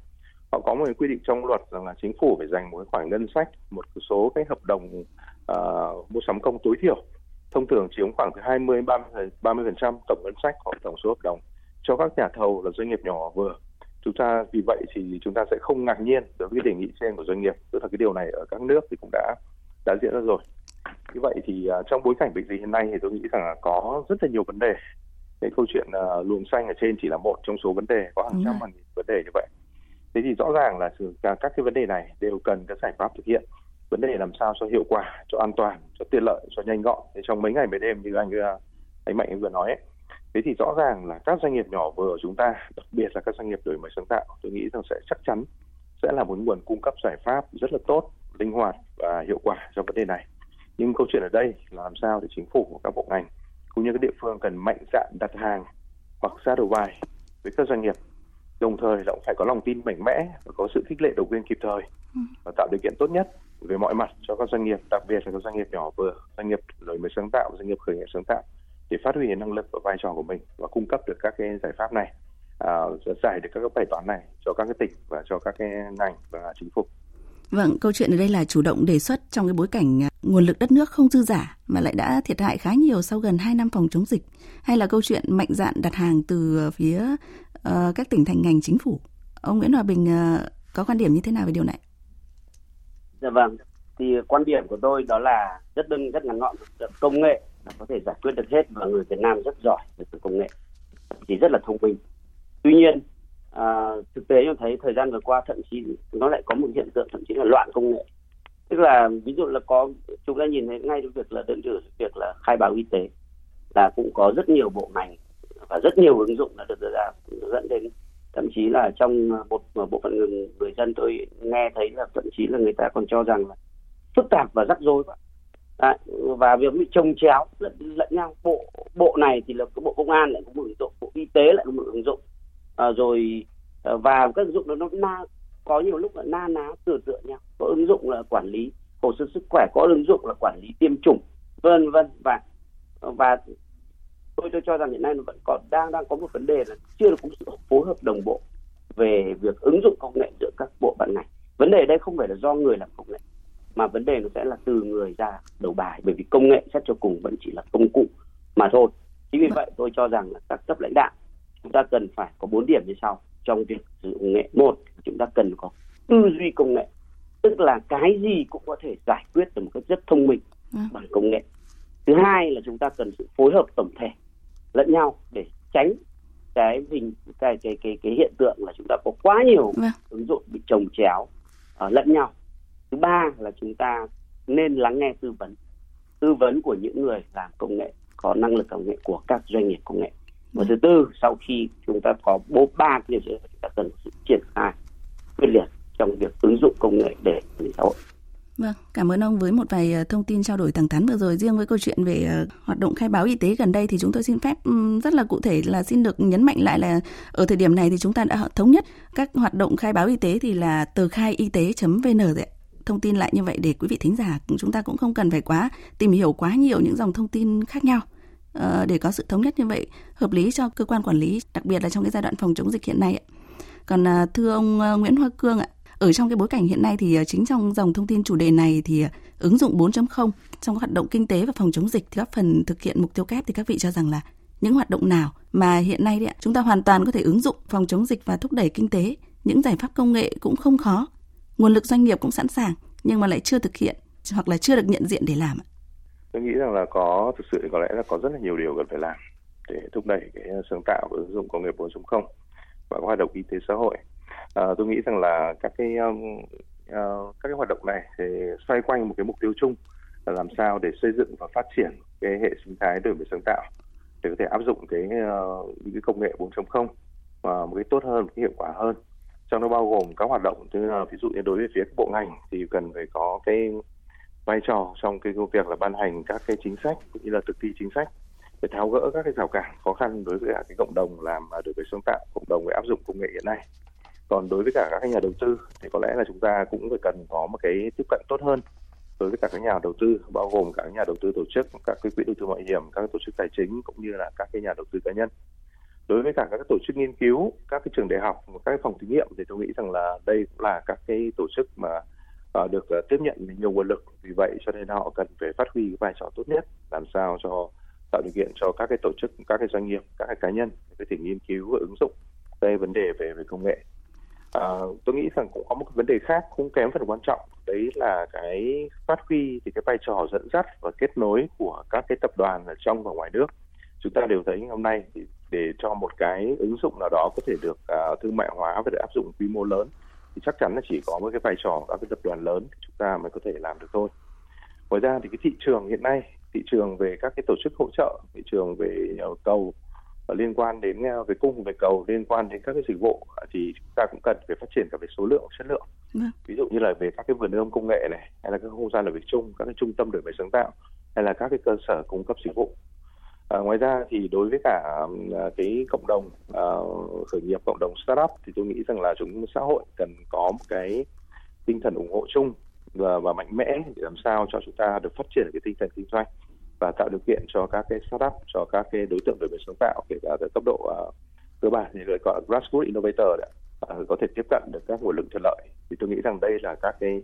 Họ có một cái quy định trong luật rằng là chính phủ phải dành một cái khoản ngân sách một số cái hợp đồng uh, mua sắm công tối thiểu. Thông thường chiếm khoảng từ 20 30 30 phần trăm tổng ngân sách hoặc tổng số hợp đồng cho các nhà thầu là doanh nghiệp nhỏ vừa chúng ta vì vậy thì chúng ta sẽ không ngạc nhiên đối với cái đề nghị trên của doanh nghiệp. Tức là cái điều này ở các nước thì cũng đã đã diễn ra rồi. Như vậy thì uh, trong bối cảnh bệnh dịch hiện nay thì tôi nghĩ rằng là có rất là nhiều vấn đề. Cái câu chuyện uh, luồng xanh ở trên chỉ là một trong số vấn đề có hàng trăm hàng nghìn vấn đề như vậy. Thế thì rõ ràng là các cái vấn đề này đều cần cái giải pháp thực hiện. Vấn đề làm sao cho hiệu quả cho an toàn cho tiện lợi cho nhanh gọn. Thì trong mấy ngày mấy đêm như anh uh, anh mạnh vừa nói ấy, thế thì rõ ràng là các doanh nghiệp nhỏ vừa của chúng ta đặc biệt là các doanh nghiệp đổi mới sáng tạo tôi nghĩ rằng sẽ chắc chắn sẽ là một nguồn cung cấp giải pháp rất là tốt linh hoạt và hiệu quả cho vấn đề này nhưng câu chuyện ở đây là làm sao để chính phủ và các bộ ngành cũng như các địa phương cần mạnh dạn đặt hàng hoặc ra đầu bài với các doanh nghiệp đồng thời là cũng phải có lòng tin mạnh mẽ và có sự khích lệ động viên kịp thời ừ. và tạo điều kiện tốt nhất về mọi mặt cho các doanh nghiệp đặc biệt là các doanh nghiệp nhỏ vừa doanh nghiệp đổi mới sáng tạo doanh nghiệp khởi nghiệp sáng tạo để phát huy năng lực và vai trò của mình và cung cấp được các cái giải pháp này à, giải được các cái bài toán này cho các cái tỉnh và cho các cái ngành và chính phủ. Vâng, câu chuyện ở đây là chủ động đề xuất trong cái bối cảnh à, nguồn lực đất nước không dư giả mà lại đã thiệt hại khá nhiều sau gần 2 năm phòng chống dịch hay là câu chuyện mạnh dạn đặt hàng từ phía uh, các tỉnh thành ngành chính phủ. Ông Nguyễn Hòa Bình uh, có quan điểm như thế nào về điều này? Dạ vâng, thì quan điểm của tôi đó là rất đơn rất ngắn gọn công nghệ là có thể giải quyết được hết và người Việt Nam rất giỏi về công nghệ. Chỉ rất là thông minh. Tuy nhiên à, thực tế cho thấy thời gian vừa qua thậm chí nó lại có một hiện tượng thậm chí là loạn công nghệ. Tức là ví dụ là có chúng ta nhìn thấy ngay cái việc là đơn cử việc là khai báo y tế là cũng có rất nhiều bộ ngành và rất nhiều ứng dụng đã được đưa ra dẫn đến thậm chí là trong một bộ phận người, người dân tôi nghe thấy là thậm chí là người ta còn cho rằng là phức tạp và rắc rối Đấy, và việc bị trồng chéo lẫn, lẫn nhau. Bộ bộ này thì là bộ công an lại có một ứng dụng bộ y tế lại có một ứng dụng. À, rồi ờ, và các ứng dụng đó nó na có nhiều lúc là na ná tựa tựa nhau. Có ứng dụng là quản lý hồ sơ sức khỏe có ứng dụng là quản lý tiêm chủng vân vân và và tôi tôi cho rằng hiện nay nó vẫn còn đang đang có một vấn đề là chưa được sự phối hợp đồng bộ về việc ứng dụng công nghệ giữa các bộ ban ngành. Vấn đề đây không phải là do người làm công nghệ mà vấn đề nó sẽ là từ người ra đầu bài bởi vì công nghệ xét cho cùng vẫn chỉ là công cụ mà thôi. Chính vì vậy tôi cho rằng là các cấp lãnh đạo chúng ta cần phải có bốn điểm như sau. Trong việc sử dụng nghệ một chúng ta cần có tư duy công nghệ tức là cái gì cũng có thể giải quyết được một cách rất thông minh bằng công nghệ. Thứ hai là chúng ta cần sự phối hợp tổng thể lẫn nhau để tránh cái hình cái cái cái cái hiện tượng là chúng ta có quá nhiều Vâng. ứng dụng bị trồng chéo uh, lẫn nhau thứ ba là chúng ta nên lắng nghe tư vấn tư vấn của những người làm công nghệ có năng lực công nghệ của các doanh nghiệp công nghệ và thứ tư sau khi chúng ta có bố ba cái điều chúng ta cần sự triển khai quyết liệt trong việc ứng dụng công nghệ để xã hội Vâng, cảm ơn ông với một vài ờ, thông tin trao đổi thẳng thắn vừa rồi. Riêng với câu chuyện về ờ, hoạt động khai báo y tế gần đây thì chúng tôi xin phép rất là cụ thể là xin được nhấn mạnh lại là ở thời điểm này thì chúng ta đã thống nhất các hoạt động khai báo y tế thì là tờ khai y tế.vn rồi ạ. Thông tin lại như vậy để quý vị thính giả chúng ta cũng không cần phải quá tìm hiểu quá nhiều những dòng thông tin khác nhau. Ờ, để có sự thống nhất như vậy hợp lý cho cơ quan quản lý đặc biệt là trong cái giai đoạn phòng chống dịch hiện nay. Còn à, thưa ông à, Nguyễn Hoa Cương ạ, ở trong cái bối cảnh hiện nay thì à, chính trong dòng thông tin chủ đề này thì ứng dụng 4.0 trong các hoạt động kinh tế và phòng chống dịch thì góp phần thực hiện mục tiêu kép thì các vị cho rằng là những hoạt động nào mà hiện nay đấy ạ, chúng ta hoàn toàn có thể ứng dụng phòng chống dịch và thúc đẩy kinh tế, những giải pháp công nghệ cũng không khó. Nguồn lực doanh nghiệp cũng sẵn sàng nhưng mà lại chưa thực hiện hoặc là chưa được nhận diện để làm. Tôi nghĩ rằng là có thực sự có lẽ là có rất là nhiều điều cần phải làm để thúc đẩy cái sáng tạo và ứng dụng công nghệ 4.0 và các hoạt động kinh tế xã hội. À, tôi nghĩ rằng là các cái um, uh, các cái hoạt động này thì xoay quanh một cái mục tiêu chung là làm sao để xây dựng và phát triển cái hệ sinh thái đổi mới sáng tạo để có thể áp dụng cái uh, những cái công nghệ 4.0 và ờ, một cái tốt hơn, một cái hiệu quả hơn. Trong đó bao gồm các hoạt động như là ví dụ như đối với phía các bộ ngành thì cần phải có cái vai trò trong cái công việc là ban hành các cái chính sách cũng như là thực thi chính sách để tháo gỡ các cái rào cản khó khăn đối với cả cái cộng đồng làm đối đổi mới sáng tạo, cộng đồng về áp dụng công nghệ hiện nay. Còn đối với cả các nhà đầu tư thì có lẽ là chúng ta cũng phải cần có một cái tiếp cận tốt hơn đối với cả các nhà đầu tư, bao gồm cả các nhà đầu tư tổ chức, các cái quỹ đầu tư mạo hiểm, các tổ chức tài chính cũng như là các cái nhà đầu tư cá nhân đối với cả các tổ chức nghiên cứu các cái trường đại học các cái phòng thí nghiệm thì tôi nghĩ rằng là đây cũng là các cái tổ chức mà uh, được uh, tiếp nhận nhiều nguồn lực. Vì vậy cho nên họ cần phải phát huy cái vai trò tốt nhất làm sao cho tạo điều kiện cho các cái tổ chức các cái doanh nghiệp các cái cá nhân có thể nghiên cứu và ứng dụng cái vấn đề về về công nghệ. À, tôi nghĩ rằng cũng có một cái vấn đề khác không kém phần quan trọng đấy là cái phát huy thì cái vai trò dẫn dắt và kết nối của các cái tập đoàn ở trong và ngoài nước. Chúng ta đều thấy hôm nay thì để cho một cái ứng dụng nào đó có thể được uh, thương mại hóa và được áp dụng quy mô lớn thì chắc chắn là chỉ có một cái vai trò các cái tập đoàn lớn thì chúng ta mới có thể làm được thôi. Ngoài ra thì cái thị trường hiện nay, thị trường về các cái tổ chức hỗ trợ, thị trường về cầu liên quan đến uh, về cung về cầu liên quan đến các cái dịch vụ thì chúng ta cũng cần phải phát triển cả về số lượng chất lượng. Vâng. Ví dụ như là về các cái vườn ươm công nghệ này, hay là các không gian làm việc chung, các cái trung tâm đổi mới sáng tạo, hay là các cái cơ sở cung cấp dịch vụ À, ngoài ra thì đối với cả ờ, cái cộng đồng uh, khởi nghiệp cộng đồng startup thì tôi nghĩ rằng là chúng xã hội cần có một cái tinh thần ủng hộ chung và, và mạnh mẽ để làm sao cho chúng ta được phát triển cái tinh thần kinh doanh và tạo điều kiện cho các cái startup cho các cái đối tượng đổi mới sáng tạo kể cả ở cấp độ uh, cơ bản thì gọi là grassroots innovator đấy, uh, có thể tiếp cận được các nguồn lực thuận lợi. Thì tôi nghĩ rằng đây là các cái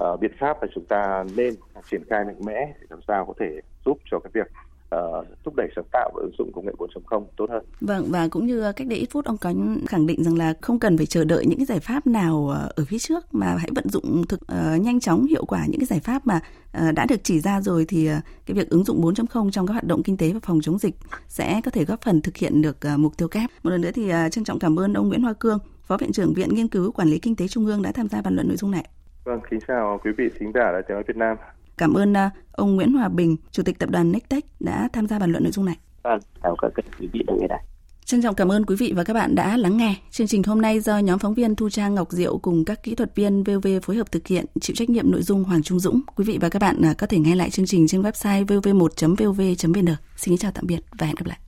uh, biện pháp mà chúng ta nên triển khai mạnh mẽ để làm sao có thể giúp cho cái việc uh, thúc đẩy sáng tạo và ứng dụng công nghệ 4.0 tốt hơn. Vâng và cũng như cách đây ít phút ông có khẳng định rằng là không cần phải chờ đợi những cái giải pháp nào ở phía trước mà hãy vận dụng thực uh, nhanh chóng hiệu quả những cái giải pháp mà uh, đã được chỉ ra rồi thì uh, cái việc ứng dụng 4.0 trong các hoạt động kinh tế và phòng chống dịch sẽ có thể góp phần thực hiện được uh, mục tiêu kép. Một lần nữa thì uh, trân trọng cảm ơn ông Nguyễn Hoa Cương, Phó Viện trưởng Viện Nghiên cứu Quản lý Kinh tế Trung ương đã tham gia bàn luận nội dung này. Vâng, kính chào quý vị thính giả đã tiếng nói Việt Nam. Cảm ơn uh, ông Nguyễn Hòa Bình, Chủ tịch Tập đoàn Nectech đã tham gia bàn luận nội dung này. Vâng, chào các quý vị đang nghe đài. Trân trọng cảm ơn quý vị và các bạn đã lắng nghe. Chương trình hôm nay do nhóm phóng viên Thu Trang Ngọc Diệu cùng các kỹ thuật viên VV phối hợp thực hiện, chịu trách nhiệm nội dung Hoàng Trung Dũng. Quý vị và các bạn có thể nghe lại chương trình trên website vv1.vv.vn. Xin chào tạm biệt và hẹn gặp lại.